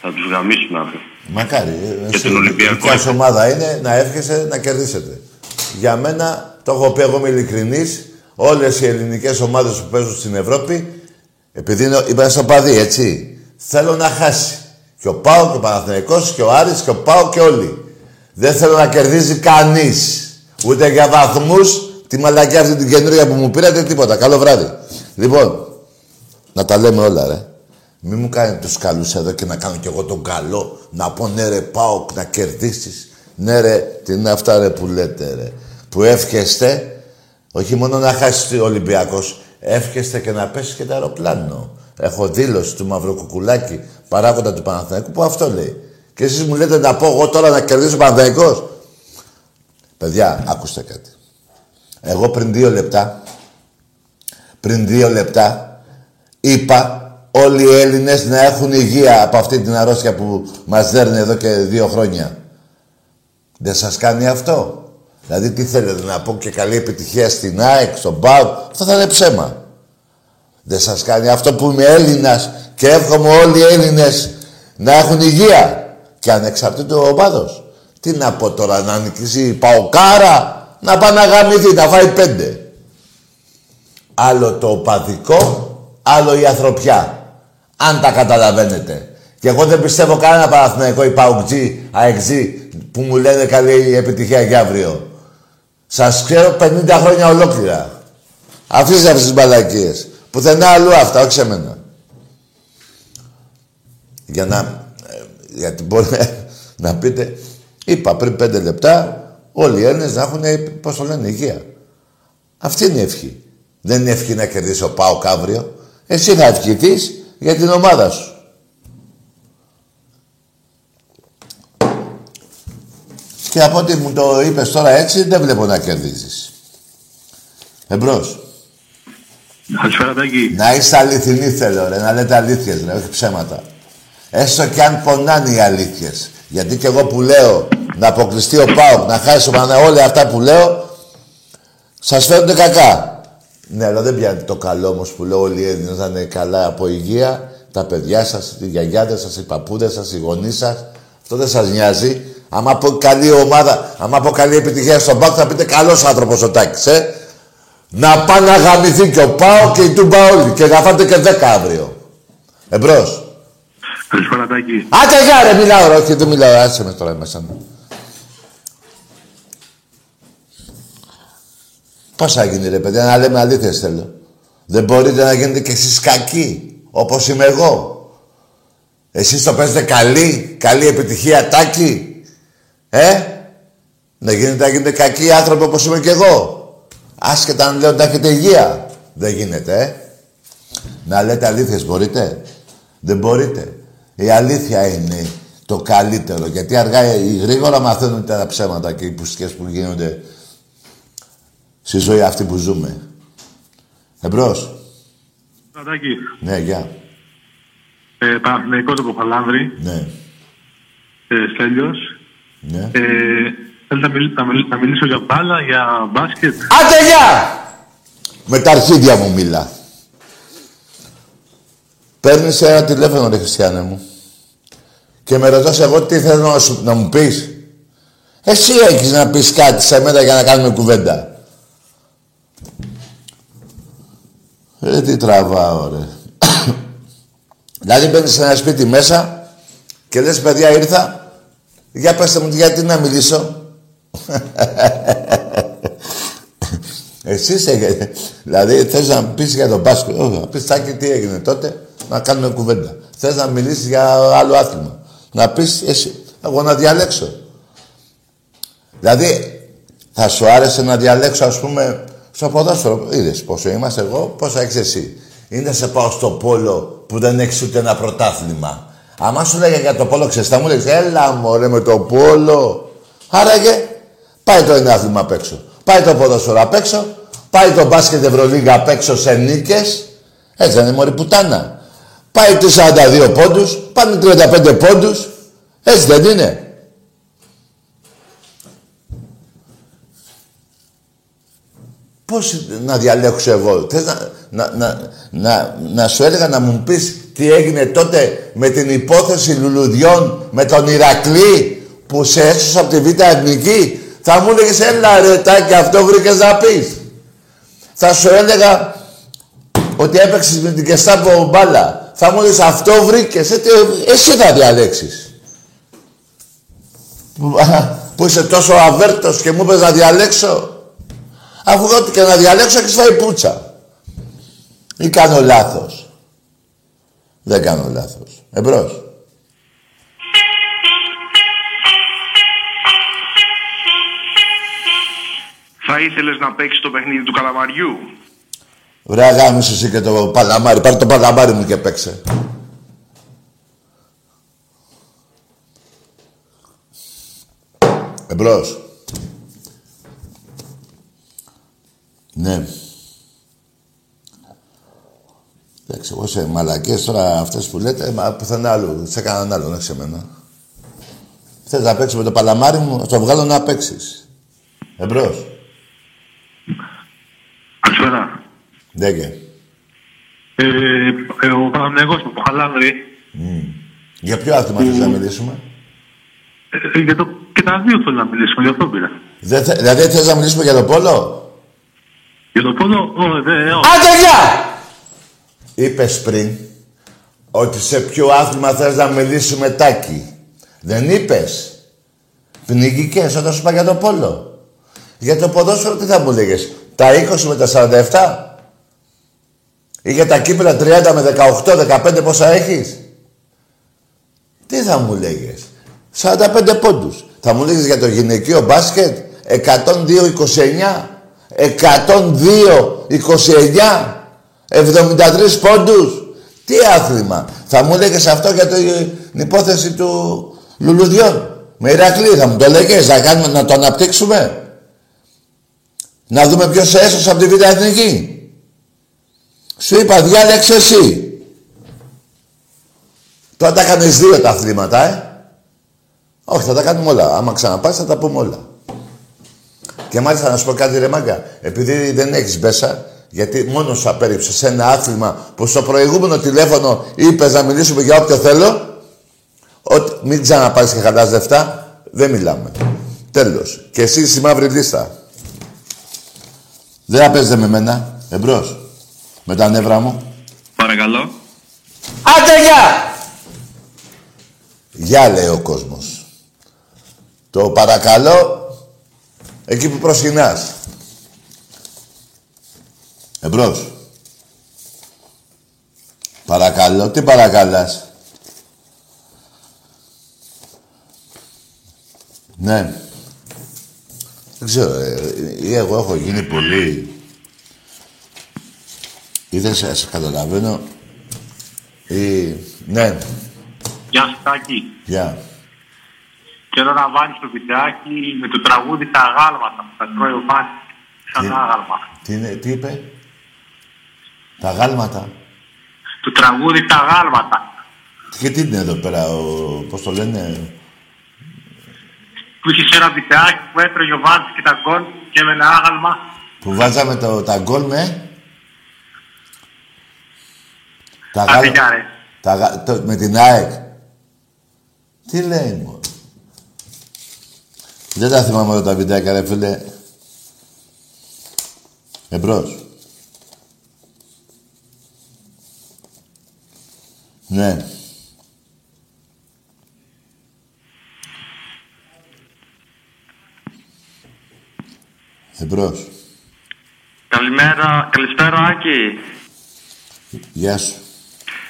Θα τους γαμίσουμε αύριο. Μακάρι. Ε, Για τον Ολυμπιακό. Η ομάδα είναι να εύχεσαι να κερδίσετε. Για μένα, το έχω πει εγώ είμαι ειλικρινής, όλες οι ελληνικές ομάδες που παίζουν στην Ευρώπη, επειδή είναι, στο παδί, έτσι, θέλω να χάσει. Και ο Πάο και ο Παναθηναϊκός και ο Άρης και ο Πάο και όλοι. Δεν θέλω να κερδίζει κανείς. Ούτε για βαθμούς, τη μαλακιά αυτή την καινούργια που μου πήρατε, τίποτα. Καλό βράδυ. Λοιπόν, να τα λέμε όλα, ρε. Μη μου κάνετε τους καλούς εδώ και να κάνω κι εγώ τον καλό. Να πω ναι ρε πάω να κερδίσεις. Ναι ρε, τι είναι αυτά ρε που λέτε ρε. Που εύχεστε, όχι μόνο να χάσει ο Ολυμπιακός, εύχεστε και να πέσει και το αεροπλάνο. Έχω δήλωση του Μαυροκουκουλάκη, παράγοντα του Παναθηναϊκού, που αυτό λέει. Και εσείς μου λέτε να πω εγώ τώρα να κερδίσω ο Παναθηναϊκός. Παιδιά, άκουστε κάτι. Εγώ πριν δύο λεπτά, πριν δύο λεπτά, είπα όλοι οι Έλληνες να έχουν υγεία από αυτή την αρρώστια που μας δέρνει εδώ και δύο χρόνια. Δεν σας κάνει αυτό. Δηλαδή τι θέλετε να πω και καλή επιτυχία στην ΑΕΚ, στον ΠΑΟ. Αυτό θα είναι ψέμα. Δεν σας κάνει αυτό που είμαι Έλληνας και εύχομαι όλοι οι Έλληνες να έχουν υγεία και ανεξαρτήτου οπάδος. Τι να πω τώρα, να νικήσει η Παοκάρα, να πάει να γαμηθεί, να φάει πέντε. Άλλο το οπαδικό, άλλο η ανθρωπιά. Αν τα καταλαβαίνετε. Και εγώ δεν πιστεύω κανένα παραθυναϊκό ή Παοκτζή, αεξζή, που μου λένε καλή επιτυχία για αύριο. Σας ξέρω 50 χρόνια ολόκληρα. Αφήστε αυτές τις μπαλακίες. Πουθενά αλλού αυτά, όχι σε μένα. Για να... Ε, γιατί μπορεί [laughs] να πείτε... Είπα πριν πέντε λεπτά όλοι οι Έλληνες να έχουν, πώς το λένε, υγεία. Αυτή είναι η ευχή. Δεν είναι ευχή να κερδίσει ο Πάο αύριο. Εσύ θα ευχηθείς για την ομάδα σου. Και από ό,τι μου το είπες τώρα έτσι, δεν βλέπω να κερδίζεις. Εμπρός. Καλησπέρα, Τάκη. Να είστε αληθινοί θέλω, ρε. Να λέτε αλήθειες, ρε. Όχι ψέματα. Έστω και αν πονάνε οι αλήθειες. Γιατί και εγώ που λέω να αποκλειστεί ο Πάοκ, να χάσει ο Παναγιώτης, όλα αυτά που λέω, σας φαίνονται κακά. Ναι, αλλά δεν πιάνει το καλό όμως που λέω όλοι οι Έλληνες να είναι καλά από υγεία, τα παιδιά σας, οι γιαγιάδες σας, οι παππούδες σας, οι γονείς σας. Αυτό δεν σας νοιάζει. Άμα πω καλή ομάδα, άμα πω καλή επιτυχία στον Πάοκ θα πείτε καλός άνθρωπος ο Τάκης, ε. Να πάει να γαμηθεί και ο Πάο και η Τούμπα όλοι και να φάτε και δέκα αύριο. Εμπρός. Καλησπέρα Τάκη. Άντε γεια ρε, μιλάω όχι δεν μιλάω, άσε με τώρα μέσα μου. Πώς θα γίνει ρε παιδιά, να λέμε αλήθειες θέλω. Δεν μπορείτε να γίνετε κι εσείς κακοί, όπως είμαι εγώ. Εσείς το παίζετε καλή, καλή επιτυχία, τάκι. Ε, να γίνετε, να γίνετε κακοί άνθρωποι όπως είμαι κι εγώ. Άσχετα αν λέω ότι έχετε υγεία. Δεν γίνεται, ε. Να λέτε αλήθειες μπορείτε; Δεν μπορείτε. Η αλήθεια είναι το καλύτερο. Γιατί αργά ή γρήγορα μαθαίνουν τα ψέματα και οι πουστιές που γίνονται στη ζωή αυτή που ζούμε. Εμπρός. Πατάκι. Ναι, γεια. Ε, Παναθηναϊκός το Ποπαλάνδρη. Ναι. Ε, Στέλιος. Ναι. Ε, θέλω να, μιλήσω, να μιλήσω για μπάλα, για μπάσκετ; Άντε, γεια! Με τα αρχίδια μου μίλα. Παίρνεις ένα τηλέφωνο, ρε Χριστιανέ μου. Και με ρωτάς εγώ τι θέλω να, σου, να μου πεις; Εσύ έχεις να πεις κάτι σε μένα για να κάνουμε κουβέντα. Ε, τι τραβάω, ρε. δηλαδή μπαίνεις σε ένα σπίτι μέσα και λες, παιδιά, ήρθα. Για πέστε μου, γιατί να μιλήσω; Εσύ είσαι, δηλαδή θες να πεις για τον μπάσκετ. Όχι, να πεις τάκι τι έγινε τότε, να κάνουμε κουβέντα. Θες να μιλήσεις για άλλο άθλημα. Να πεις εσύ, εγώ να διαλέξω. Δηλαδή, θα σου άρεσε να διαλέξω, ας πούμε, στο ποδόσφαιρο. Είδες πόσο είμαστε εγώ, πόσο έχεις εσύ. Είναι σε πάω στο πόλο που δεν έχεις ούτε ένα πρωτάθλημα. Άμα σου λέγε για το πόλο, ξέρεις, θα μου λέγεις, έλα μωρέ με το πόλο. Άραγε, πάει το ένα άθλημα απ' έξω. Πάει το ποδόσφαιρο απ' έξω. Πάει το μπάσκετ Ευρωλίγα απ' έξω σε νίκες. Έτσι δεν είναι μωρή πουτάνα. Πάει τους 42 πόντους, πάνε 35 πόντους. Έτσι δεν είναι. Πώς να διαλέξω εγώ; Θες να, να, να, να, να σου έλεγα να μου πεις τι έγινε τότε με την υπόθεση λουλουδιών με τον Ηρακλή που σε έσωσε από τη Β' Εθνική. Θα μου έλεγες έλα ρε τάκι αυτό βρήκες να πεις. Θα σου έλεγα ότι έπαιξες με την Κεστάπο μπάλα. Θα μου έλεγες αυτό βρήκες. Ε, εσύ θα διαλέξεις. [laughs] Που είσαι τόσο αβέρτος και μου είπες να διαλέξω. Αφού ό,τι και να διαλέξω έχεις φάει πουτσα. Ή κάνω λάθος. Δεν κάνω λάθος. Εμπρός. Θα ήθελες να παίξεις το παιχνίδι του καλαμαριού; Βρε αγάμισε εσύ και το παλαμάρι. Πάρε το παλαμάρι μου και παίξε. Εμπρός. Ναι. Εντάξει, εγώ σε μαλακές τώρα αυτές που λέτε, μα πουθενά άλλου, σε κανέναν άλλον, όχι σε μένα. Θες να παίξεις με το παλαμάρι μου, να το βγάλω να παίξεις. Εμπρός. Καλησπέρα. Δέκε. Ε, ε, ο Παναγενικός μου, ο Χαλάνδρη. Mm. Για ποιο άθλημα θες να μιλήσουμε; Ε, για το, και τα δύο θέλω να μιλήσουμε, γι' αυτό πήρα. Δεν θε, δηλαδή θες να μιλήσουμε για το πόλο; Για το πόλο, όχι, δεν, όχι. Άντε, γεια! Είπες πριν ότι σε ποιο άθλημα θες να μιλήσουμε τάκι. Δεν είπες. Πνιγικές όταν σου είπα για το πόλο. Για το ποδόσφαιρο τι θα μου λέγες. Τα 20 με τα 47. Ή για τα κύπρα 30 με 18, 15 πόσα έχεις; Τι θα μου λέγες. 45 πόντους. Θα μου λέγες για το γυναικείο μπάσκετ 102-29. 102-29. 73 πόντους. Τι άθλημα. Θα μου έλεγες αυτό για την υπόθεση του Λουλουδιών. Με Ηρακλή θα μου το έλεγες, να, κάνουμε, να το αναπτύξουμε. Να δούμε ποιος έσωσε από τη Β' Εθνική. Σου είπα, διάλεξε εσύ. Τώρα τα κάνεις δύο τα αθλήματα, ε. Όχι, θα τα κάνουμε όλα. Άμα ξαναπάς θα τα πούμε όλα. Και μάλιστα να σου πω κάτι ρε μάγκα. Επειδή δεν έχεις μπέσα, γιατί μόνος σου απέριψε σε ένα άθλημα που στο προηγούμενο τηλέφωνο είπες να μιλήσουμε για όποιο θέλω, ότι μην ξαναπάρεις και χαλάς λεφτά, δεν μιλάμε. Τέλος. Και εσύ στη μαύρη λίστα. Δεν θα παίζετε με μένα. Εμπρός. Με τα νεύρα μου. Παρακαλώ. Άντε, γεια! Γεια, λέει ο κόσμος. Το παρακαλώ, εκεί που προσκυνάς. Εμπρός. Παρακαλώ. Τι παρακαλάς. Ναι. Δεν ξέρω. Ε, ή εγώ έχω γίνει πολύ... Ή δεν σε καταλαβαίνω. Ή... Ναι. Γεια σου, Τάκη. Γεια. Θέλω να βάλεις το βιντεάκι με το τραγούδι «Τα γάλματα» που θα τρώει ο Φάνης σαν άγαλμα. Τι, είναι, τι είπε; Τα γάλματα; Το τραγούδι «Τα γάλματα». Και τι είναι εδώ πέρα, ο, πώς το λένε, που είχες ένα βιντεάκι που έπαιρνε ο Βάντης και τα γκολ και με ένα άγαλμα. Που βάζαμε το, τα γκολ με... Τα γάλματα. Τα, το, με την ΑΕΚ. Τι λέει μου; Δεν τα θυμάμαι εδώ τα βιντεάκια ρε φίλε. Εμπρός. Ναι. Εμπρός. Καλημέρα, καλησπέρα Άκη. Γεια σου.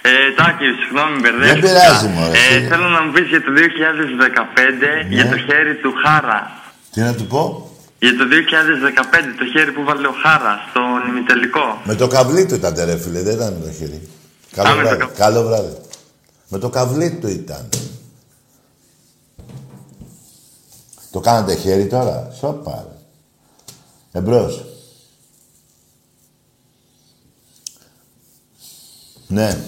Ε, Τάκη, συγγνώμη, μπερδεύτηκα. Δεν πειράζει, μωρέ. Ε, θέλω να μου πεις για το 2015 Ναι. για το χέρι του Χάρα. Τι να του πω; Για το 2015 το χέρι που βάλε ο Χάρα στον ημιτελικό. Με το καβλί του ήταν ρε φίλε, δεν ήταν με το χέρι. Καλό Α, με το βράδυ. κα- Καλό βράδυ. Με το καβλί του ήταν. Το κάνατε χέρι τώρα; Σοπα. ρε. Εμπρός. Ναι.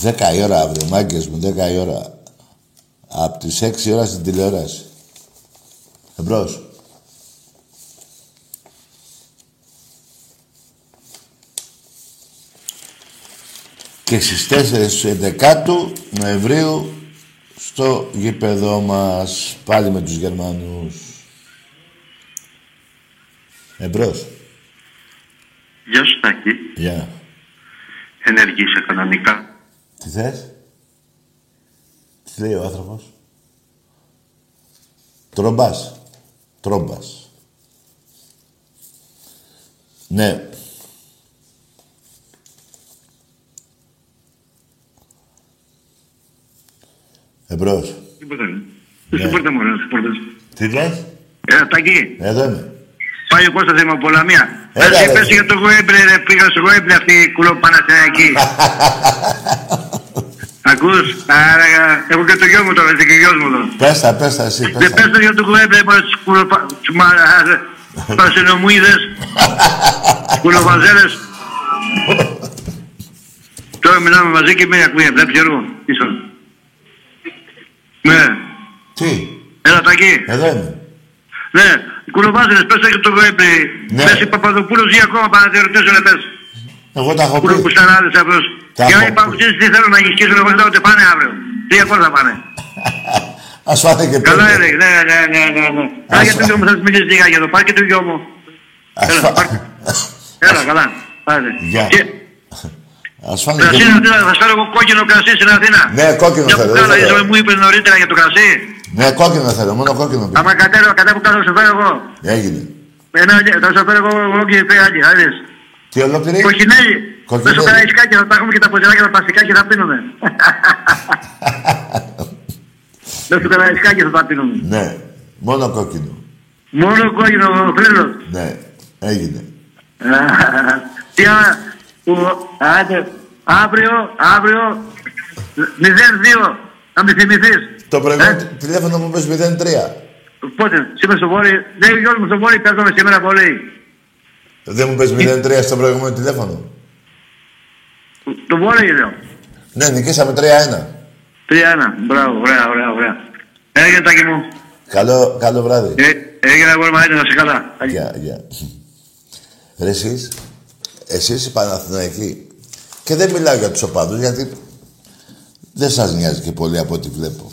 Δέκα η ώρα αύριο, μάγκες μου, δέκα η ώρα. Απ' τις έξι ώρα στην τηλεόραση. Εμπρός. Και στις 4 του 11 Νοεμβρίου στο γήπεδό μας πάλι με τους Γερμανούς. Εμπρός. Γεια σου Τάκη. Γεια. Ενεργείσαι κανονικά. Τι θες; Τι λέει ο άνθρωπος; Τρόμπας. Τρόμπας. Ναι. Εμπρός. Τίποτα δεν. Στην πόρτα μου, στις πόρτες. Τι λες; Ε, Τάκη, Εδώ είμαι. πάει ο Κώστας Δημοπολαμία. Έλα, Πες, ρε. πες για το Γουέμπλε, ρε, πήγα στο Γουέμπλε αυτή η κουλοπαναθηναϊκή. [laughs] Ακούς, άρα, έχω και το γιο μου τώρα, είσαι και γιος μου τώρα. Πες τα, πες τα εσύ, πες Δεν πες τα. το για το Γουέμπλε, μόνο τις κουλοπα... τις μα- Παρσενομούιδες, [laughs] κουλοβαζέλες. Τώρα μιλάμε μαζί και με ακούει, βλέπεις Γιώργο, ίσον. Ναι, Τι, έλα Τάκη. εδώ είμαι. Ναι, κουλοβάζελες, πες το για το Γουέμπλε. Ναι. Πες η Παπαδοπούλος ή ακόμα παρατηρητές ρε πες. Εγώ τα έχω Πού πει. κουσταράδες αυτός. Τα Και έχω αν υπάρχουν ξέρεις τι θέλουν να γυσκίσουν εγώ ότι πάνε αύριο. Τι ακόμα θα πάνε; [laughs] Ας φάνε και Καλά πέντε. είναι, ναι, ναι, ναι, ναι, ναι. Ας Α, για το φα- γιο μου θα σας μιλήσει λίγα για το πάρκι του γιο μου. Ας Έλα, φα- πάρ' [laughs] Έλα, καλά. Πάτε. Γεια. Και Ας φάνε κρασί και στην Αθήνα, θα σας φέρω εγώ κόκκινο κρασί στην Αθήνα. Ναι, κόκκινο Για θέλω, που δεν κάνω, θέλω. είσαι, μου είπες νωρίτερα για το κρασί. Ναι, κόκκινο θέλω, μόνο κόκκινο πήρα. Άμα κατέβω, κατέβω κάτω, θα σου φέρω εγώ. Έγινε. Ένα, θα σου φέρω εγώ ολόκληρη πέγγι, θα δεις. Τι ολόκληρη. Κοκκινέλι. Κοκκινέλι. Μέσω καραϊσκάκι θα τα έχουμε και τα ποζεράκια τα πλαστικά και θα πίνουμε. Μέσω στο καραϊσκάκι θα τα πίνουμε. Ναι, μόνο κόκκινο. Μόνο κόκκινο φρύλος. Ναι, έγινε. [laughs] Τι α... που- Άντε, αύριο, αύριο, 0-2. Να με θυμηθείς. Το προηγούμενο ε; τηλέφωνο μου πες 0-3. Πότε, σήμερα στο Βόρειο. Δεν Γιώργο μου στο Βόρειο παίζομαι σήμερα πολύ. Δεν μου πες 0-3 στο προηγούμενο τηλέφωνο. Το Βόρειο λέω. Ναι, νικήσαμε 3-1. 3-1. Μπράβο, ωραία, ωραία, ωραία. Έγινε τάκι μου. Καλό, καλό βράδυ. Ε, έγινε αγόρι μου, να σε καλά. Γεια, γεια. Ρε εσείς, εσείς οι Παναθηναϊκοί, και δεν μιλάω για τους οπαδούς, γιατί δεν σας νοιάζει και πολύ από ό,τι βλέπω.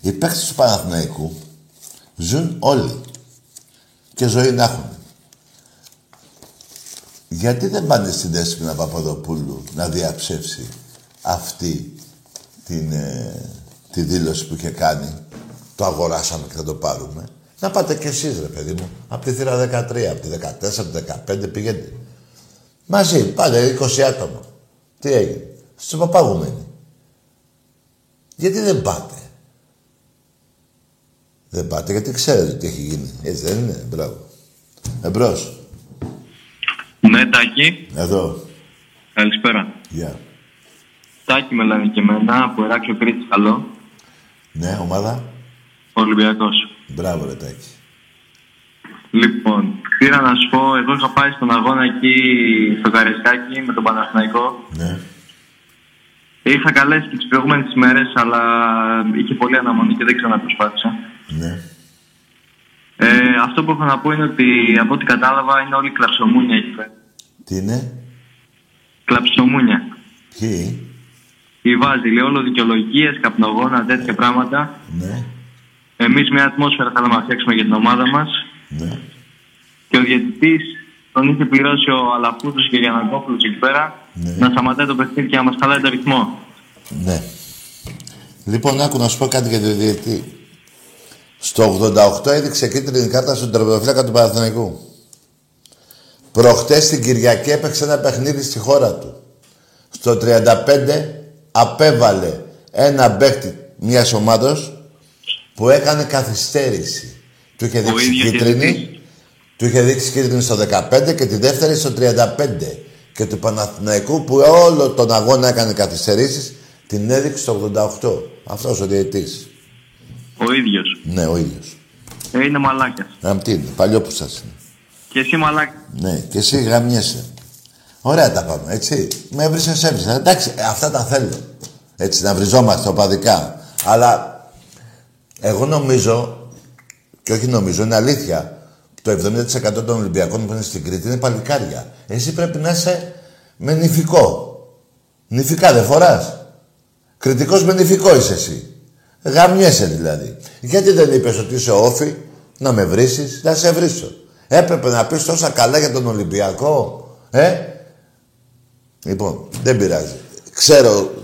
Οι παίκτες του Παναθηναϊκού ζουν όλοι και ζωή να έχουν. Γιατί δεν πάνε στην Δέσποινα Παπαδοπούλου να διαψεύσει αυτή την, ε, τη δήλωση που είχε κάνει; Το αγοράσαμε και θα το πάρουμε. Να πάτε κι εσείς ρε παιδί μου. Από τη θύρα 13, από τη 14, από τη 15 πηγαίνετε. Μαζί, πάλι 20 άτομα. Τι έγινε; Στο παπάγου Γιατί δεν πάτε; Δεν πάτε γιατί ξέρετε τι έχει γίνει. Έτσι δεν είναι; Μπράβο. Εμπρός. Ναι, Τάκη. Εδώ. Καλησπέρα. Γεια. Yeah. Τάκη με λένε και εμένα, από Εράξιο Κρήτη, καλό. Ναι, ομάδα. Ολυμπιακός. Μπράβο, ρε Τάκη. Λοιπόν, πήρα να σου πω, εγώ είχα πάει στον αγώνα εκεί στο Καρεσκάκι με τον Παναθηναϊκό. Ναι. Είχα καλέσει και τις προηγούμενες ημέρε, αλλά είχε πολύ αναμονή και δεν ξαναπροσπάθησα. Ναι. Ε, αυτό που έχω να πω είναι ότι από ό,τι κατάλαβα είναι όλοι κλαψομούνια εκεί πέρα. Τι είναι; Κλαψομούνια. Ποιοι; Η βάζει, λέει όλο δικαιολογίες, καπνογόνα, τέτοια πράγματα. Ναι. Εμείς μια ατμόσφαιρα θέλαμε να φτιάξουμε για την ομάδα μας. Ναι. Και ο διαιτητής τον είχε πληρώσει ο Αλαφούτο και ο Γιανακόπουλος εκεί πέρα ναι. να σταματάει το παιχνίδι και να μας χαλάει το ρυθμό. Ναι. Λοιπόν, άκου να σου πω κάτι για τον διαιτητή. Στο 88 έδειξε κίτρινη κάρτα στον τερματοφύλακα του Παναθηναϊκού. Προχτές την Κυριακή έπαιξε ένα παιχνίδι στη χώρα του. Στο 35 απέβαλε ένα παίχτη μιας ομάδα που έκανε καθυστέρηση. Του είχε δείξει κίτρινη, του είχε δείξει κίτρινη στο 15 και τη δεύτερη στο 35. Και του Παναθηναϊκού που όλο τον αγώνα έκανε καθυστερήσεις την έδειξε στο 88. Αυτός ο διαιτής. Ο ίδιος. Ναι, ο ίδιος. Ε, είναι μαλάκας. Να τι είναι, παλιό που σας είναι. Και εσύ μαλάκα. Ναι, και εσύ γαμιέσαι. Ωραία τα πάμε, έτσι. Με έβρισες, έβρισες. Εντάξει, αυτά τα θέλω. Έτσι, να βριζόμαστε οπαδικά. Αλλά εγώ νομίζω, και όχι νομίζω, είναι αλήθεια, το 70% των Ολυμπιακών που είναι στην Κρήτη είναι παλικάρια. Εσύ πρέπει να είσαι με νηφικό. Νηφικά δεν φοράς. Κριτικός με νηφικό είσαι εσύ. Γαμιέσαι δηλαδή. Γιατί δεν είπες ότι είσαι όφη, να με βρίσεις, να σε βρίσω. Έπρεπε να πεις τόσα καλά για τον Ολυμπιακό. Ε; Λοιπόν, δεν πειράζει. Ξέρω,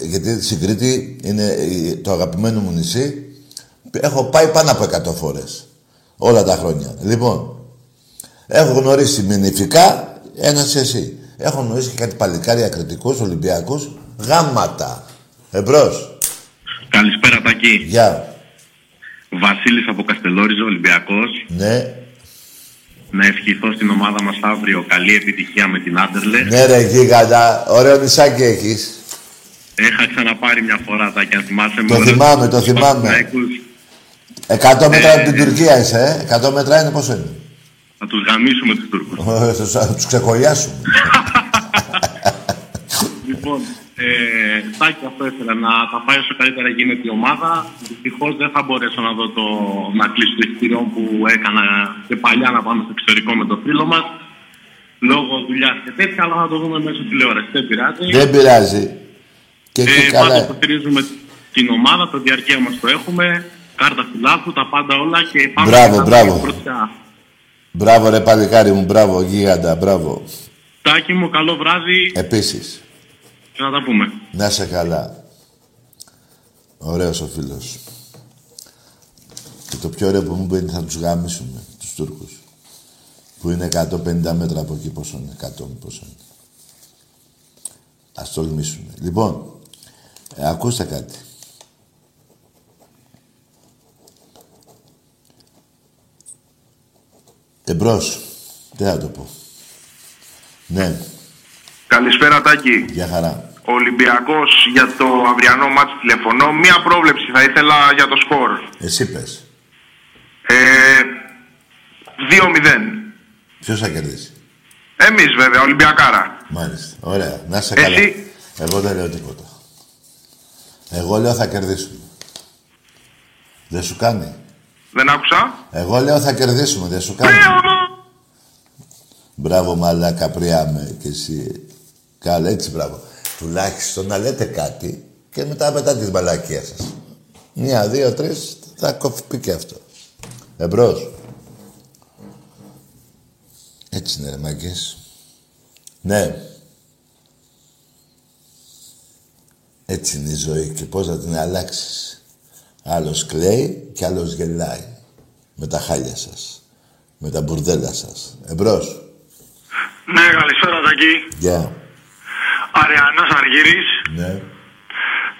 γιατί στην Κρήτη είναι το αγαπημένο μου νησί. Έχω πάει πάνω από 100 φορές. Όλα τα χρόνια. Λοιπόν, έχω γνωρίσει με νηφικά ένας εσύ. Έχω γνωρίσει και κάτι παλικάρια κριτικούς, Ολυμπιακούς, γάμματα. Εμπρός. Καλησπέρα, Τακί. Γεια. Βασίλης από Καστελόριζο, Ολυμπιακός. Ναι. Να ευχηθώ στην ομάδα μας αύριο καλή επιτυχία με την Άντερλε. Ναι ρε γίγαντα, ωραίο νησάκι έχεις. Είχα ξαναπάρει μια φορά, Τακί, αν θυμάσαι. Το θυμάμαι, το θυμάμαι. 100 μέτρα από την Τουρκία είσαι, ε. 100 μέτρα είναι πόσο είναι; Θα τους γαμίσουμε τους Τούρκους. [laughs] Θα τους ξεκολλιάσουμε. λοιπόν, ε, Τάκη, αυτό ήθελα να τα πάει όσο καλύτερα γίνεται η ομάδα. Δυστυχώς δεν θα μπορέσω να δω το να κλείσω το εισιτήριο που έκανα και παλιά να πάμε στο εξωτερικό με το φίλο μας. Λόγω δουλειάς και τέτοια, αλλά θα το δούμε μέσω τηλεόρασης. Δεν πειράζει. Δεν πειράζει. Και ε, καλά. Πάντα υποστηρίζουμε την ομάδα, το διαρκεία μας το έχουμε. Κάρτα φυλάκου, τα πάντα όλα και πάμε μπράβο, μπράβο. Μπράβο ρε παλικάρι μου, μπράβο, γίγαντα, μπράβο. Τάκη μου, καλό βράδυ. Επίσης. Και να τα πούμε. Να είσαι καλά. Ωραίος ο φίλος. Και το πιο ωραίο που μου πει είναι θα τους γάμισουμε, τους Τούρκους. Που είναι 150 μέτρα από εκεί πόσο είναι, 100 πόσο είναι. Ας τολμήσουμε. Λοιπόν, ε, ακούστε κάτι. Εμπρός. Τι θα το πω. Ναι. Καλησπέρα Τάκη. Γεια χαρά. Ο Ολυμπιακός για το αυριανό μάτς τηλεφωνώ. Μία πρόβλεψη θα ήθελα για το σκορ. Εσύ πες. Ε, 2-0. Ποιος θα κερδίσει; Εμείς βέβαια, Ολυμπιακάρα. Μάλιστα. Ωραία. Να σε καλά. Εσύ; Εγώ δεν λέω τίποτα. Εγώ λέω θα κερδίσουμε. Δεν σου κάνει; Δεν άκουσα. Εγώ λέω θα κερδίσουμε, δεν σου κάνει; Μπράβο μαλάκα πριάμε και εσύ. Καλά, έτσι μπράβο. Τουλάχιστον να λέτε κάτι και μετά μετά τη μαλακία σας. Μία, δύο, τρεις, θα κοφεί και αυτό. Εμπρός. Έτσι είναι ρε μάγκες. Ναι. Έτσι είναι η ζωή και πώς θα την αλλάξεις. Άλλος κλαίει και άλλος γελάει. Με τα χάλια σας. Με τα μπουρδέλα σας. Εμπρός. Ναι, καλησπέρα Τακί. Γεια. Yeah. Αριανός Αργύρης. Ναι.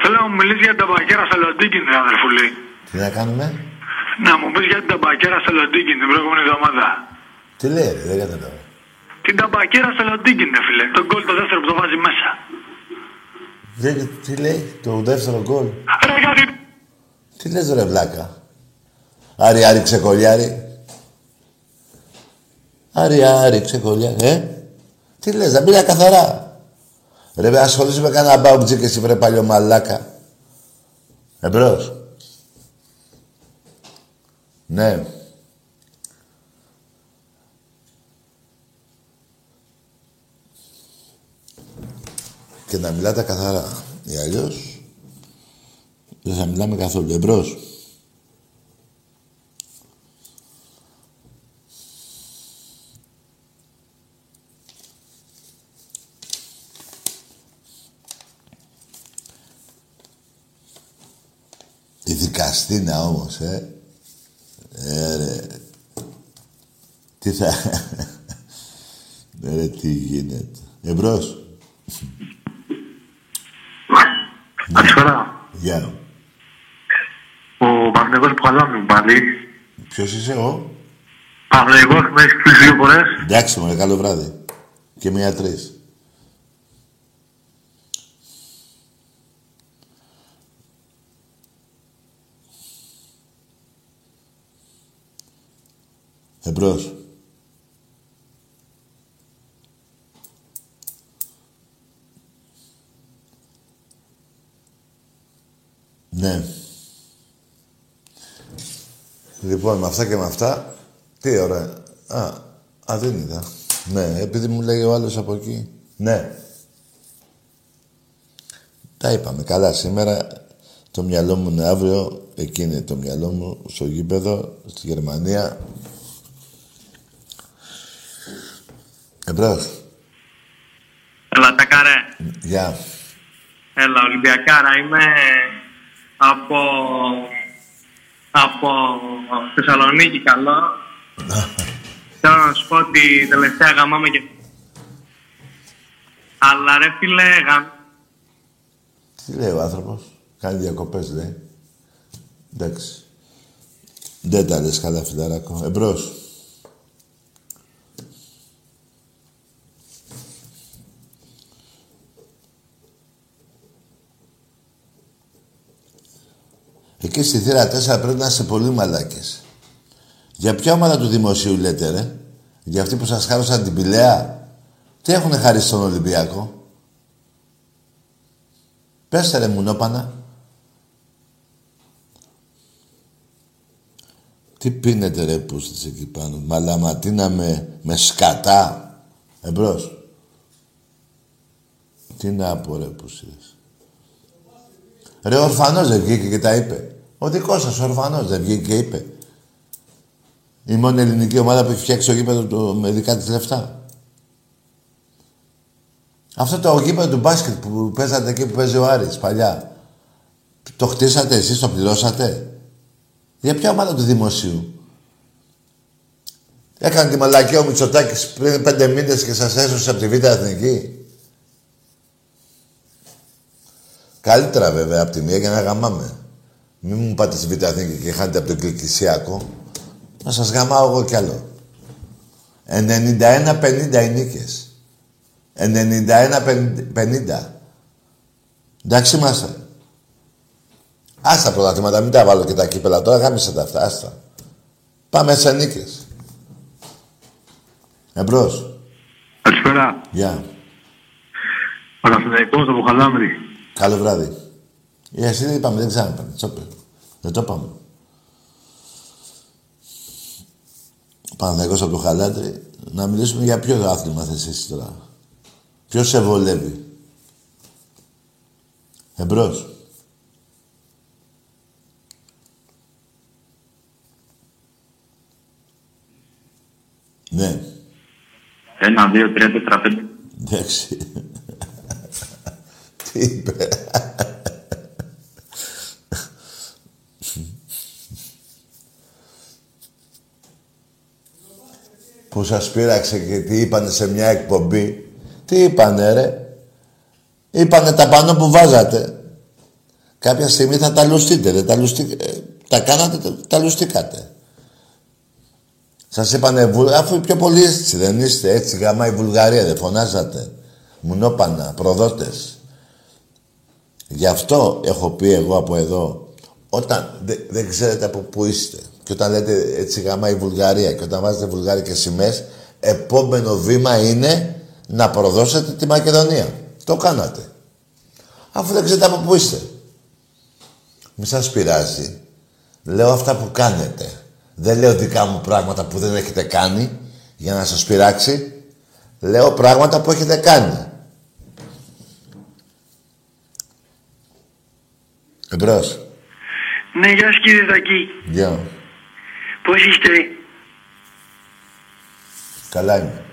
Θέλω να μου μιλήσεις για την ταμπακέρα στα Λοντίκιν, αδερφουλή. Τι να κάνουμε; Να μου πεις για την ταμπακέρα στα Λοντίκιν την προηγούμενη εβδομάδα. Τι λέει, ρε, δεν κατάλαβα. Την ταμπακέρα στα Λοντίκιν, φίλε. Τον γκολ το δεύτερο που το βάζει μέσα. Δεν, τι λέει, το δεύτερο γκολ. Ρε, γιατί... Τι λες ρε βλάκα. Άρη, Άρη, ξεκολιάρι. Άρη, Άρη, ξεκολιάρι. Ε, τι λες, δεν πήγα καθαρά. Ρε, ασχολείσαι με κανένα μπάουτζι και εσύ βρε παλιό μαλάκα. Εμπρός. Ναι. Και να μιλάτε καθαρά. Ή αλλιώς δεν θα μιλάμε καθόλου. Εμπρός. Η δικαστήνα όμως, ε. Ε, ρε. Τι θα... Ε, ρε, τι γίνεται. Εμπρός. Καλησπέρα. Γεια. Ο Παναγιώτης Πουχαλάμιου πάλι. Ποιος είσαι εγώ; Παναγιώτης με έχεις πει δύο φορές. Εντάξει, μωρέ, καλό βράδυ. Και μία τρεις. Εμπρός. Ναι. Λοιπόν, με αυτά και με αυτά, τι ωραία. Α, α, δεν είδα. Ναι, επειδή μου λέει ο άλλος από εκεί. Ναι. Τα είπαμε. Καλά, σήμερα το μυαλό μου είναι αύριο. Εκεί είναι το μυαλό μου, στο γήπεδο, στη Γερμανία. Εμπρός. Έλα, τα καρέ. Γεια. Έλα, Ολυμπιακάρα. Είμαι από, από Θεσσαλονίκη καλό. [laughs] Θέλω να σου πω ότι τελευταία γαμάμε και... Αλλά ρε φίλε, γαμ... Τι λέει ο άνθρωπος; Κάνει διακοπές, λέει. Εντάξει. Δεν τα λες καλά, φιλαράκο. Εμπρός. Εκεί στη θύρα 4 πρέπει να είστε πολύ μαλάκες. Για ποια ομάδα του δημοσίου λέτε, ρε; Για αυτοί που σας χάρωσαν την Πηλαία; Τι έχουν χαρίσει στον Ολυμπιακό; Πέστε ρε μουνόπανα. Τι πίνετε ρε πούστης εκεί πάνω; Μαλαματίνα με, με σκατά. Εμπρός. Τι να πω ρε πούστης. Ρε ορφανός δεν βγήκε και τα είπε. Ο δικός σας ορφανός δεν βγήκε και είπε. Η μόνη ελληνική ομάδα που έχει φτιάξει το γήπεδο του με δικά της λεφτά. Αυτό το γήπεδο του μπάσκετ που παίζατε εκεί που παίζει ο Άρης παλιά. Το χτίσατε εσείς, το πληρώσατε; Για ποια ομάδα του δημοσίου; Έκανε τη μαλακία ο Μητσοτάκης πριν πέντε μήνες και σας έσωσε από τη Β' Εθνική. Καλύτερα βέβαια από τη μία για να γαμάμε. Μην μου πάτε στη Β' Εθνική και χάνετε από τον Κυρκυσιακό. Να σας γαμάω εγώ κι άλλο. 91-50 οι νίκες. 91-50. Εντάξει είμαστε. Άστα πρωταθλήματα, μην τα βάλω και τα κύπελα τώρα, γάμισε τα αυτά, άστα. Πάμε σε νίκες. Εμπρός. Καλησπέρα. Γεια. Yeah. Παναθηναϊκός από Χαλάμρη. Καλό βράδυ. Ε, εσύ δεν είπαμε, δεν ξέραμε. Τσόπε. Δεν το είπαμε. Παναθηναϊκός από το Χαλάτρι. Να μιλήσουμε για ποιο άθλημα θες εσύ τώρα. Ποιος σε βολεύει. Εμπρός. Ναι. Ένα, δύο, τρία, τέσσερα, πέντε. Εντάξει. [laughs] Τι είπε. Που σας πείραξε και τι είπανε σε μια εκπομπή. Τι είπανε ρε; Είπανε τα πάνω που βάζατε. Κάποια στιγμή θα τα λουστείτε, ρε. Τα, λουστι... Ε, τα κάνατε, τα λουστήκατε. Σας είπανε, αφού πιο πολύ έτσι δεν είστε, έτσι γάμα η Βουλγαρία, δεν φωνάζατε. Μουνόπανα, προδότες. Γι' αυτό έχω πει εγώ από εδώ, όταν δεν ξέρετε από πού είστε και όταν λέτε έτσι γάμα η Βουλγαρία και όταν βάζετε βουλγάρικες σημαίες, επόμενο βήμα είναι να προδώσετε τη Μακεδονία. Το κάνατε. Αφού δεν ξέρετε από πού είστε. Μη σας πειράζει. Λέω αυτά που κάνετε. Δεν λέω δικά μου πράγματα που δεν έχετε κάνει για να σας πειράξει. Λέω πράγματα που έχετε κάνει. Εμπρός. Ναι, γεια σας κύριε Δακή. Γεια. Πώς είστε. Καλά είμαι.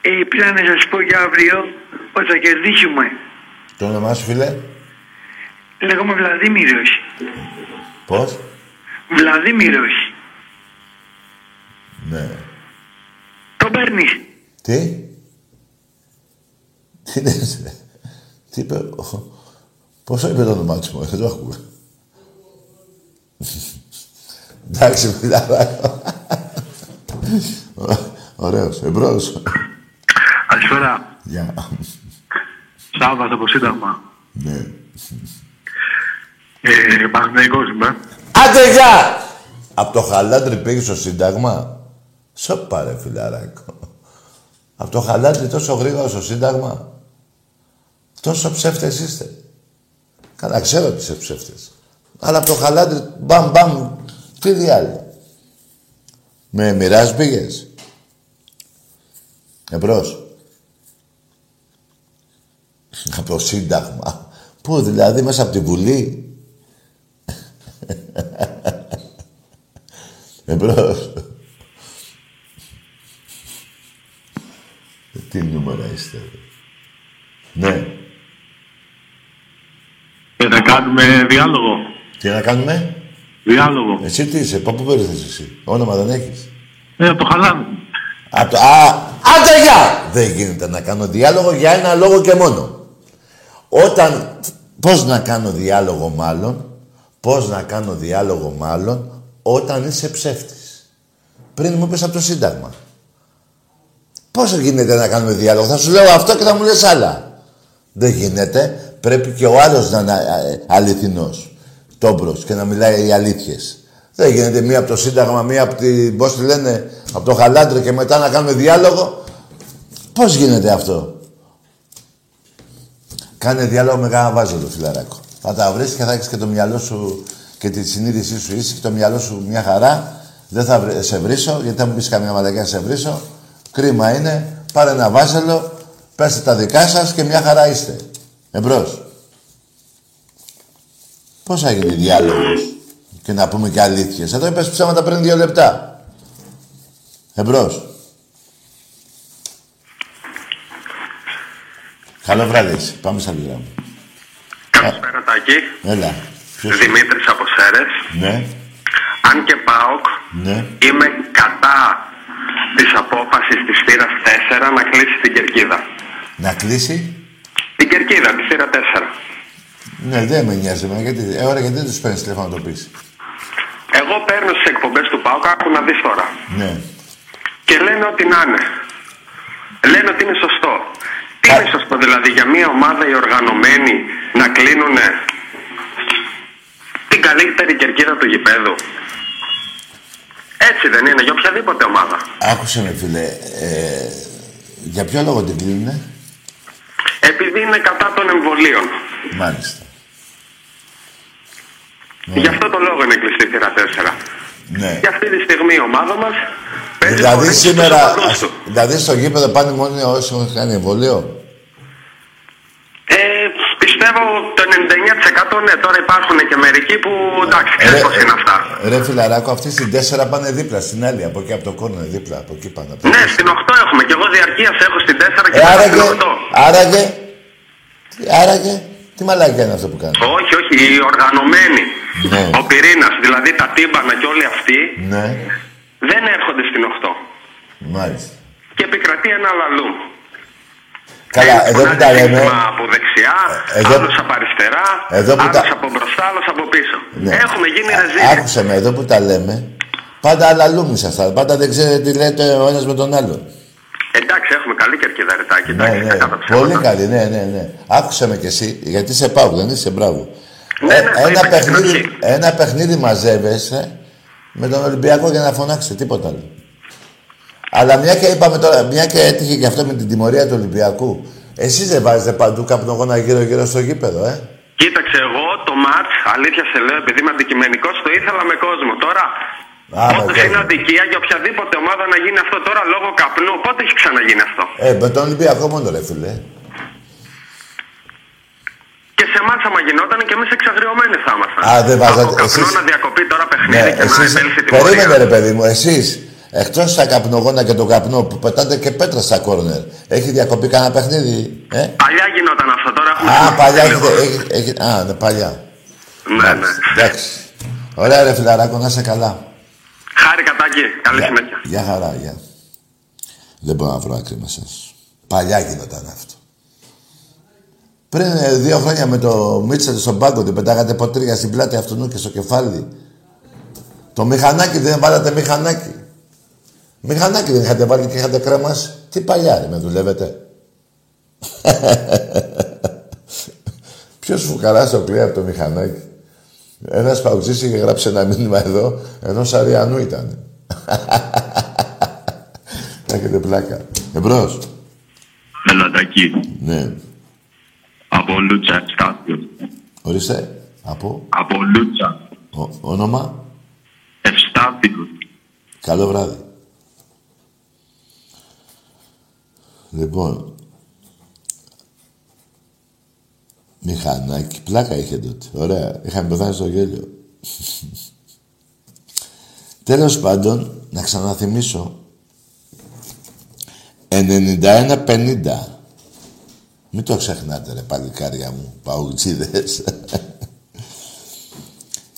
Ε, πήρα να σας πω για αύριο ότι θα κερδίσουμε. Το όνομά σου, φίλε; Λέγομαι Βλαδίμηρος. Πώς; Βλαδίμηρος. Ναι. Το παίρνεις. Τι; Τι λες, ρε; Τι είπε, πόσο είπε το όνομά του, δεν το ακούω. Εντάξει, μιλάω. Ωραίος, εμπρός. Καλησπέρα. Γεια. Σάββας από Σύνταγμα. Ναι. Ε, Παναθηναϊκός είμαι. Άντε, γεια! Από το χαλάντρι πήγε στο Σύνταγμα. Σοπα ρε φιλαράκο. Από το χαλάντρι τόσο γρήγορα στο Σύνταγμα. Τόσο ψεύτες είστε. Καλά, ξέρω ότι είσαι ψεύτες. Αλλά από το χαλάντρι, μπαμ, μπαμ, τι διάλειμμα. Με μοιράς πήγες. Εμπρός. [laughs] Από το Σύνταγμα. Πού δηλαδή, μέσα από τη Βουλή. [laughs] Εμπρός. [laughs] Τι νούμερα είστε. Ναι. Και να κάνουμε διάλογο. Τι να κάνουμε; Διάλογο. Εσύ τι είσαι, από πού περίθες εσύ. Όνομα δεν έχεις; Ε, από το χαλάμι. Από το... Α, άντε γεια! Δεν γίνεται να κάνω διάλογο για ένα λόγο και μόνο. Όταν... Πώς να κάνω διάλογο μάλλον. Πώς να κάνω διάλογο μάλλον όταν είσαι ψεύτης. Πριν μου πες από το Σύνταγμα. Πώς γίνεται να κάνουμε διάλογο; Θα σου λέω αυτό και θα μου λες άλλα. Δεν γίνεται. Πρέπει και ο άλλος να είναι ε, αληθινός. Τόμπρος και να μιλάει οι αλήθειες. Δεν γίνεται μία από το Σύνταγμα, μία από την... Πώς τη λένε, από το Χαλάντρε και μετά να κάνουμε διάλογο. Πώς γίνεται αυτό; Κάνε διάλογο με κάνα βάζο το φιλαράκο. Θα τα βρεις και θα έχεις και το μυαλό σου και τη συνείδησή σου είσαι και το μυαλό σου μια χαρά. Δεν θα σε βρίσω, γιατί θα μου πεις καμιά μαλακιά σε βρίσω. Κρίμα είναι. Πάρε ένα βάζελο, πέστε τα δικά σας και μια χαρά είστε. Εμπρός. Πώς θα γίνει διάλογος και να πούμε και αλήθειες. Εδώ είπες ψέματα πριν δύο λεπτά. Εμπρός. Καλό βράδυ. Πάμε στα λίγα μου. Καλησπέρα Τάκη. Έλα. Δημήτρης από Σέρες. Ναι. Αν και ΠΑΟΚ, ναι. είμαι κατά της απόφασης της θύρας 4 να κλείσει την κερκίδα. Να κλείσει; Την κερκίδα, τη θύρα 4. Ναι, δεν με νοιάζει. Μα γιατί, ε, ωραία, γιατί δεν τους παίρνεις τηλέφωνο να το πεις; Εγώ παίρνω στις εκπομπές του ΠΑΟΚ, άκου να δεις τώρα. Ναι. Και λένε ότι να είναι. Λένε ότι είναι σωστό. απίστευτο δηλαδή για μια ομάδα οι οργανωμένοι να κλείνουν την καλύτερη κερκίδα του γηπέδου; Έτσι δεν είναι για οποιαδήποτε ομάδα. Άκουσε με φίλε, ε, για ποιο λόγο την κλείνουνε; Επειδή είναι κατά των εμβολίων. Μάλιστα. Γι' αυτό το λόγο είναι κλειστή θύρα 4. Ναι. Και αυτή τη στιγμή η ομάδα μας παίζει Δηλαδή πολύ σήμερα, στο παντός του. δηλαδή στο γήπεδο πάνε μόνοι όσοι έχουν κάνει εμβόλιο; Ε, πιστεύω το 99% ναι, τώρα υπάρχουν και μερικοί που εντάξει, ξέρεις πώς είναι αυτά. Ρε φιλαράκο, αυτοί στην 4 πάνε δίπλα, στην άλλη, από εκεί από το κόρνο, δίπλα, από εκεί πάνε. από Ναι, εκεί. στην 8 έχουμε και εγώ διαρκείας έχω στην 4 και Ε, μετά άραγε, στην 8. άραγε, άραγε, τι μαλακιά είναι αυτό που κάνεις; Όχι, όχι, οι οργανωμένοι. Ναι. Ο πυρήνας, δηλαδή τα τύμπανα και όλοι αυτοί Ναι, δεν έρχονται στην 8. μάλιστα. Και επικρατεί ένα λαλού. Καλά, εδώ που τα λέμε, από δεξιά, Εδώ- άλλος από αριστερά, Εδώ που άλλος τα- από μπροστά, άλλος από πίσω. Ναι. Έχουμε γίνει Α- ρεζίλοι. άκουσε με, εδώ που τα λέμε, πάντα αλλαλούμι ήσασταν. Πάντα δεν ξέρετε τι λέτε ο ένας με τον άλλον. Εντάξει, έχουμε καλή κερκίδα ρετάκι. Ναι, Εντάξει, ναι, κατά τα ψέματα. πολύ καλή, ναι, ναι, ναι. Άκουσε με κι εσύ, γιατί είσαι πάω, δεν είσαι μπράβο. Ναι, Ε, ναι, το ένα, είπα και στην παιχνίδι, αρχή. ένα παιχνίδι μαζεύεσαι με τον Ολυμπιακό για να φωνάξετε, τίποτα άλλο. Αλλά μια και είπαμε τώρα, μια και έτυχε και αυτό με την τιμωρία του Ολυμπιακού. Εσείς δεν βάζετε παντού καπνογόνα γύρω-γύρω στο γήπεδο, ε; Κοίταξε, εγώ το μάτς, αλήθεια σε λέω, επειδή είμαι αντικειμενικός, το ήθελα με κόσμο. Τώρα, Α, με όντω κόσμο. είναι αδικία για οποιαδήποτε ομάδα να γίνει αυτό τώρα λόγω καπνού. Πότε έχει ξαναγίνει αυτό; Ε, με τον Ολυμπιακό μόνο ρε φίλε. Και σε εμάς, άμα γινόταν και εμείς εξαγριωμένοι θα ήμασταν. Α, δεν βάζατε- Από καπνό εσείς- να διακοπεί τώρα παιχνίδι Ναι, και να εσείς, επέλθει την περίμενε ρε παιδί μου, εσείς, εκτός τα καπνογόνα και το καπνό που πετάτε και πέτρα στα κόρνερ, έχει διακοπεί κανένα παιχνίδι, ε; Παλιά γινόταν αυτό, τώρα έχουμε. Α, παλιά λίγο. έχετε, έχει, έχει, α, ναι, παλιά. Ναι, ναι. Εντάξει. Ωραία ρε φιλαράκο, να είσαι καλά. Χάρη κατάκι. Καλή συνέχεια. Γεια χαρά, γεια. Δεν μπορώ να βρω άκρη με σας. Παλιά γινόταν αυτό. Πριν ε, δύο χρόνια με το Μίτσελ στον πάγκο, την πετάγατε ποτήρια στην πλάτη αυτού και στο κεφάλι. Το μηχανάκι δεν βάλατε μηχανάκι. Μηχανάκι δεν είχατε βάλει και είχατε κρέμας. Τι παλιά ρε, με δουλεύετε. [laughs] Ποιος φουκαράς το κλαίει από το μηχανάκι. Ένας παουτσής είχε γράψει ένα μήνυμα εδώ, ενός Αριανού ήταν. [laughs] Έχετε πλάκα. Εμπρός. Ελατακή. Ναι. Από Λούτσα, Ευστάθιος. Ορίστε. Από; Από Λούτσα, Ο, όνομα; Ευστάθιος. Καλό βράδυ. Λοιπόν. Μηχανάκι. Πλάκα είχε τότε. Ωραία. Είχαμε πεθάνει στο γέλιο. Τέλος πάντων, να ξαναθυμίσω. 91-50. Μην το ξεχνάτε ρε παλικάρια μου, παουτσίδες.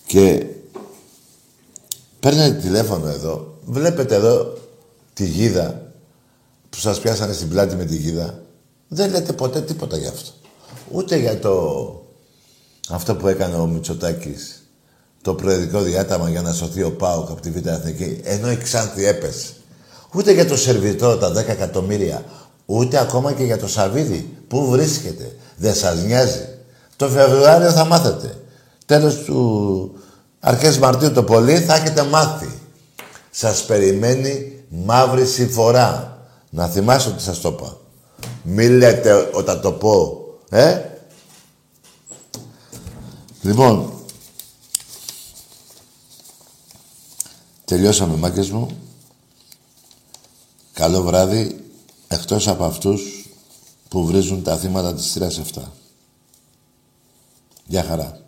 και παίρνετε τηλέφωνο εδώ, βλέπετε εδώ τη γίδα που σας πιάσανε στην πλάτη με τη γίδα. Δεν λέτε ποτέ τίποτα γι' αυτό. Ούτε για το... αυτό που έκανε ο Μητσοτάκης το προεδρικό διάταμα για να σωθεί ο ΠΑΟΚ από τη Β' Εθνική, ενώ η Ξάνθη έπεσε. Ούτε για το σερβιτό τα 10 εκατομμύρια, ούτε ακόμα και για το Σαββίδι. Πού βρίσκεται. Δεν σας νοιάζει. Το Φεβρουάριο θα μάθετε. Τέλος του αρχές Μαρτίου το πολύ θα έχετε μάθει. Σας περιμένει μαύρη συμφορά. Να θυμάσαι ότι σας το είπα. Μη λέτε όταν το πω. Ε; Λοιπόν, τελειώσαμε μάγκες μου. Καλό βράδυ, εκτός από αυτούς που βρίζουν τα θύματα της θύρας 7. Γεια χαρά.